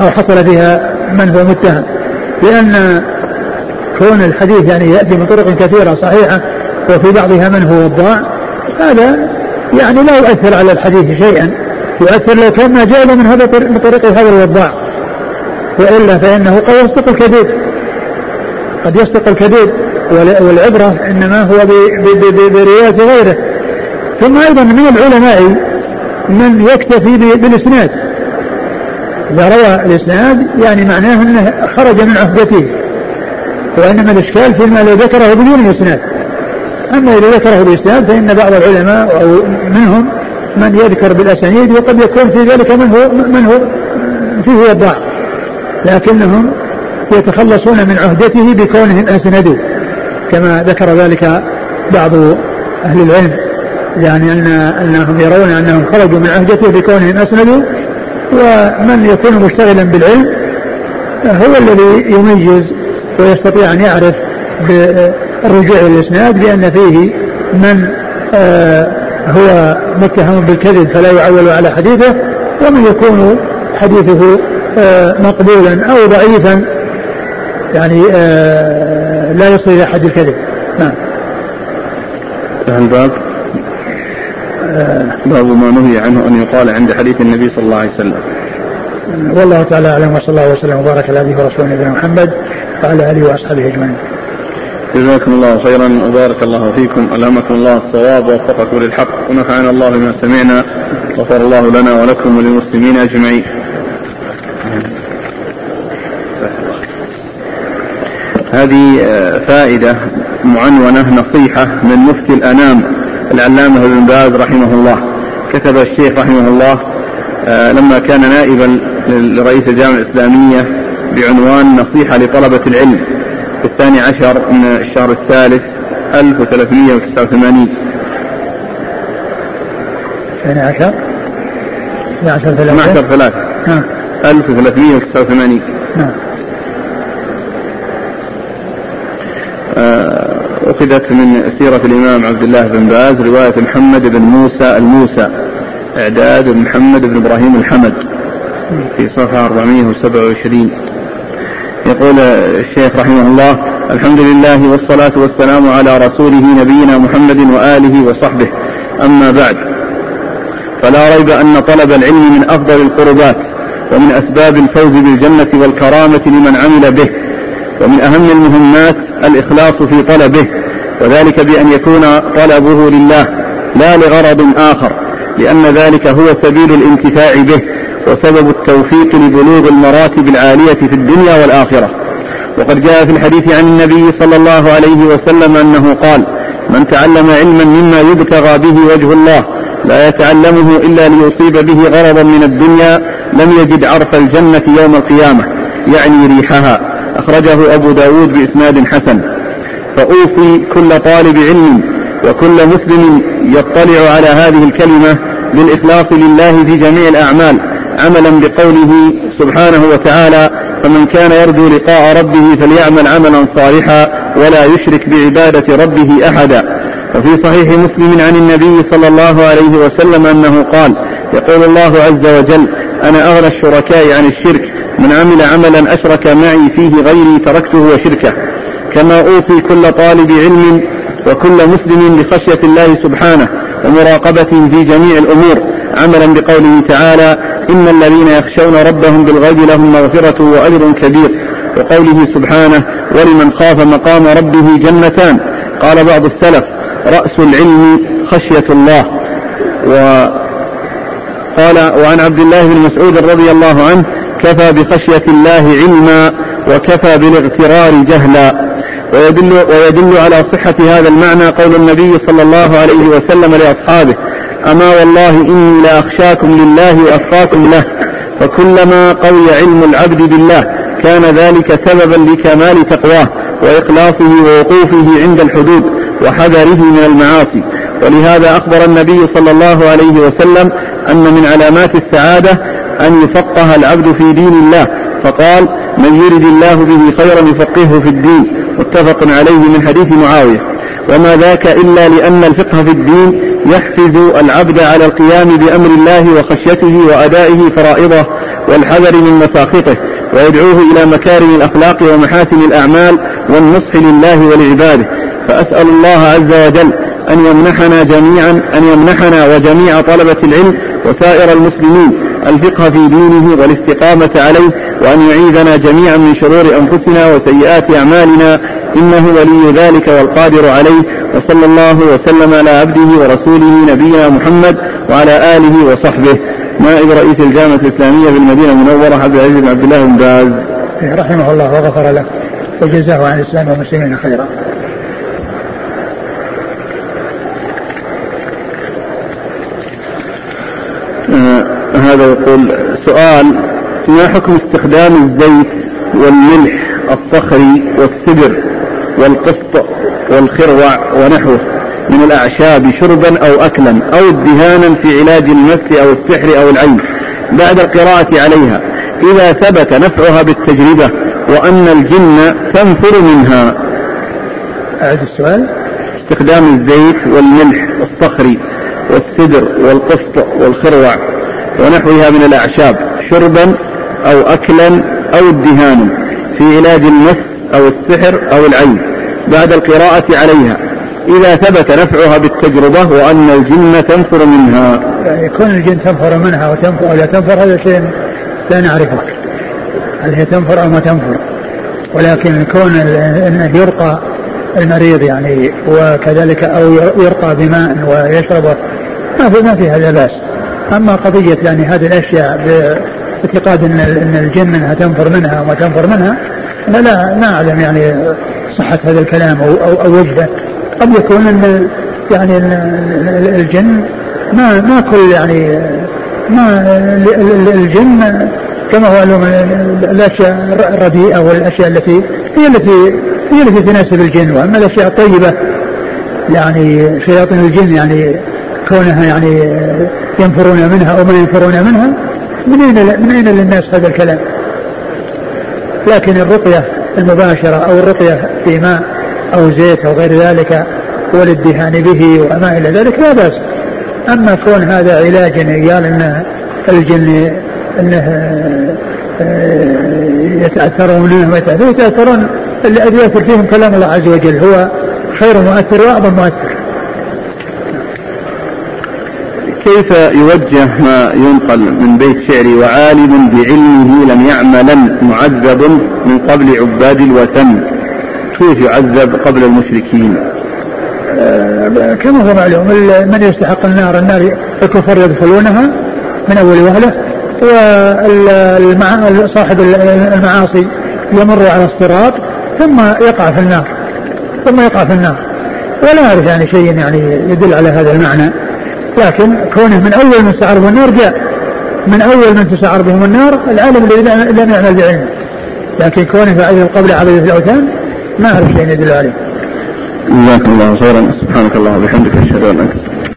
أو حصل فيها من هو متهم. لأن كون الحديث يعني يأتي من طرق كثيرة صحيحة وفي بعضها من هو الضاع هذا يعني لا يؤثر على الحديث شيئا. يؤثر لو كان ما جاء من هذا من طريق هذا الوضاع. وإلا فإنه قد يصدق الكذب قد يصدق الكذب والعبرة إنما هو بروايه غيره. ثم أيضا من العلماء من يكتفي بالإسناد. إذا روى الإسناد يعني معناه أنه خرج من عهدته وإنما الإشكال فيما لو ذكره بدون الإسناد. أما إذا ذكره بالإسناد فإن بعض العلماء أو منهم من يذكر بالأسانيد وقد يكون في ذلك من هو من هو فيه وضاع لكنهم يتخلصون من عهدته بكونهم أسندوا كما ذكر ذلك بعض أهل العلم يعني ان أنهم يرون أنهم خرجوا من عهدته بكونهم أسندوا ومن يكون مشتغلا بالعلم هو الذي يميز ويستطيع أن يعرف بالرجوع الإسناد بان فيه من آه هو متهم بالكذب فلا يعول على حديثه ومن يكون حديثه مقبولا أو ضعيفا يعني آه، لا يصل إلى حد الكذب. نعم. الباب آه، باب ما نهي عنه أن يقال عند حديث النبي صلى الله عليه وسلم. والله تعالى أعلم وصلى الله وسلم وبارك على نبينا ورسوله نبينا محمد وعلى آله وأصحابه أجمعين. جزاكم الله خيرا وبارك الله فيكم ألهمكم الله الصواب ووفقكم للحق ونفعنا الله بما سمعنا غفر الله لنا ولكم وللمسلمين أجمعين. هذه آه، فائدة معنونة نصيحة من مفتي الأنام العلامة ابن باز رحمه الله. كتب الشيخ رحمه الله آه، لما كان نائبا لرئيس الجامعة الإسلامية بعنوان نصيحة لطلبة العلم. في الثاني عشر من الشهر الثالث 1389 الثاني عشر؟ 12 ثلاثة. 12 ثلاثة. نعم. 1389 نعم. أخذت من سيرة الإمام عبد الله بن باز رواية محمد بن موسى الموسى إعداد محمد بن إبراهيم الحمد في صفحة 427 يقول الشيخ رحمه الله الحمد لله والصلاة والسلام على رسوله نبينا محمد وآله وصحبه. أما بعد فلا ريب أن طلب العلم من أفضل القربات ومن أسباب الفوز بالجنة والكرامة لمن عمل به ومن أهم المهمات الإخلاص في طلبه وذلك بأن يكون طلبه لله لا لغرض آخر لأن ذلك هو سبيل الانتفاع به وسبب التوفيق لبلوغ المراتب العالية في الدنيا والآخرة. وقد جاء في الحديث عن النبي صلى الله عليه وسلم أنه قال من تعلم علما مما يبتغى به وجه الله لا يتعلمه إلا ليصيب به غرضا من الدنيا لم يجد عرف الجنة يوم القيامة. يعني ريحها. أخرجه أبو داود بإسناد حسن. فأوصي كل طالب علم وكل مسلم يطلع على هذه الكلمة بالإخلاص لله في جميع الأعمال عملا بقوله سبحانه وتعالى فمن كان يرجو لقاء ربه فليعمل عملا صالحا ولا يشرك بعبادة ربه أحدا وفي صحيح مسلم عن النبي صلى الله عليه وسلم أنه قال يقول الله عز وجل أنا أغنى الشركاء عن الشرك من عمل عملا أشرك معي فيه غيري تركته وشركه. كما أوصي كل طالب علم وكل مسلم بخشية الله سبحانه ومراقبته في جميع الأمور. عملا بقوله تعالى إن الذين يخشون ربهم بالغيب لهم مغفرة وأجر كبير. وقوله سبحانه ولمن خاف مقام ربه جنتان. قال بعض السلف رأس العلم خشية الله. وقال وعن عبد الله بن مسعود رضي الله عنه كفى بخشية الله علما وكفى بالاغترار جهلا. ويدل, ويدل على صحة هذا المعنى قول النبي صلى الله عليه وسلم لأصحابه أما والله إني لأخشاكم لله وأتقاكم له فكلما قوي علم العبد بالله كان ذلك سببا لكمال تقواه وإخلاصه ووقوفه عند الحدود وحذره من المعاصي. ولهذا أخبر النبي صلى الله عليه وسلم أن من علامات السعادة أن يفقه العبد في دين الله. فقال من يرد الله به خيرا يفقهه في الدين. متفق عليه من حديث معاوية. وما ذاك إلا لأن الفقه في الدين يحفز العبد على القيام بأمر الله وخشيته وأدائه فرائضه والحذر من مساخطه ويدعوه إلى مكارم الأخلاق ومحاسن الأعمال والنصح لله ولعباده. فأسأل الله عز وجل أن يمنحنا جميعا أن يمنحنا وجميع طلبة العلم وسائر المسلمين الفقه في دينه والاستقامة عليه وأن يعيذنا جميعا من شرور أنفسنا وسيئات أعمالنا. إنه ولي ذلك والقادر عليه. وصلى الله وسلم على عبده ورسوله نبينا محمد وعلى آله وصحبه. نائب رئيس الجامعة الإسلامية بالمدينة المنورة عبد العزيز بن عبد الله بن باز. رحمه الله وغفر له. وجزاه عن الإسلام والمسلمين خيرا آه هذا يقول سؤال ما حكم استخدام الزيت والملح الصخري والسدر والقسط والخروع ونحوه من الأعشاب شربا أو أكلا أو ادهانا في علاج المس أو السحر أو العين بعد القراءة عليها؟ إذا ثبت نفعها بالتجربة وأن الجن تنفر منها. أعد السؤال. استخدام الزيت والملح الصخري والسدر والقسط والخروع ونحوها من الأعشاب شربا أو أكلا أو ادهانا في علاج المس أو السحر أو العين بعد القراءة عليها. إذا ثبت نفعها بالتجربة وأن الجن تنفر منها. يعني كون الجن تنفر منها وتنفر أو لا تنفر هذا شيء لا نعرفه هل هي تنفر أو ما تنفر. ولكن كون أنه يرقى المريض يعني وكذلك أو يرقى بماء ويشربه ما في ما هذا بأس. أما قضية يعني هذه الأشياء باعتقاد أن أن الجن منها تنفر منها وما تنفر منها أنا لا ما أعلم يعني صحة هذا الكلام أو أو, أو وجهه. قد يكون أن يعني الجن ما ما كل يعني ما الجن كما هو الأشياء الرديئه والأشياء التي هي التي هي التي تناسب الجن وأما الأشياء الطيبة يعني شياطين الجن يعني كونها يعني ينفرون منها أو ما ينفرون منها من أين من أين للناس هذا الكلام؟ لكن الرقية المباشرة أو الرقية في ماء أو زيت أو غير ذلك والادهان به وما إلى ذلك لا بأس. أما كون هذا علاج قال ان الجن إنه يتأثرون منه يتاثرون الذي يؤثر فيهم كلام الله عز وجل هو خير مؤثر وأعظم مؤثر. كيف يوجه ما ينقل من بيت شعري وعالم بعلمه لم يعملا معذب من قبل عباد الوثن؟ كيف يعذب قبل المشركين؟ آه كما هو معلوم من يستحق النار؟ النار الكفر يدخلونها من أول وهلة وصاحب المعاصي يمر على الصراط ثم يقع في النار ثم يقع في النار. ولا أعرف يعني شيء يعني يدل على هذا المعنى. لكن كونه من أول من استعار به النار جاء من أول من تسعر بهم النار العالم الذي لم يعمل بعلمه لكن كونه عدد قبل عبده الاوثان ما أعرف شيء يدل عليه. جزاكم الله خيرا. سبحانك الله وبحمدك أشهد أن لا إله إلا أنت.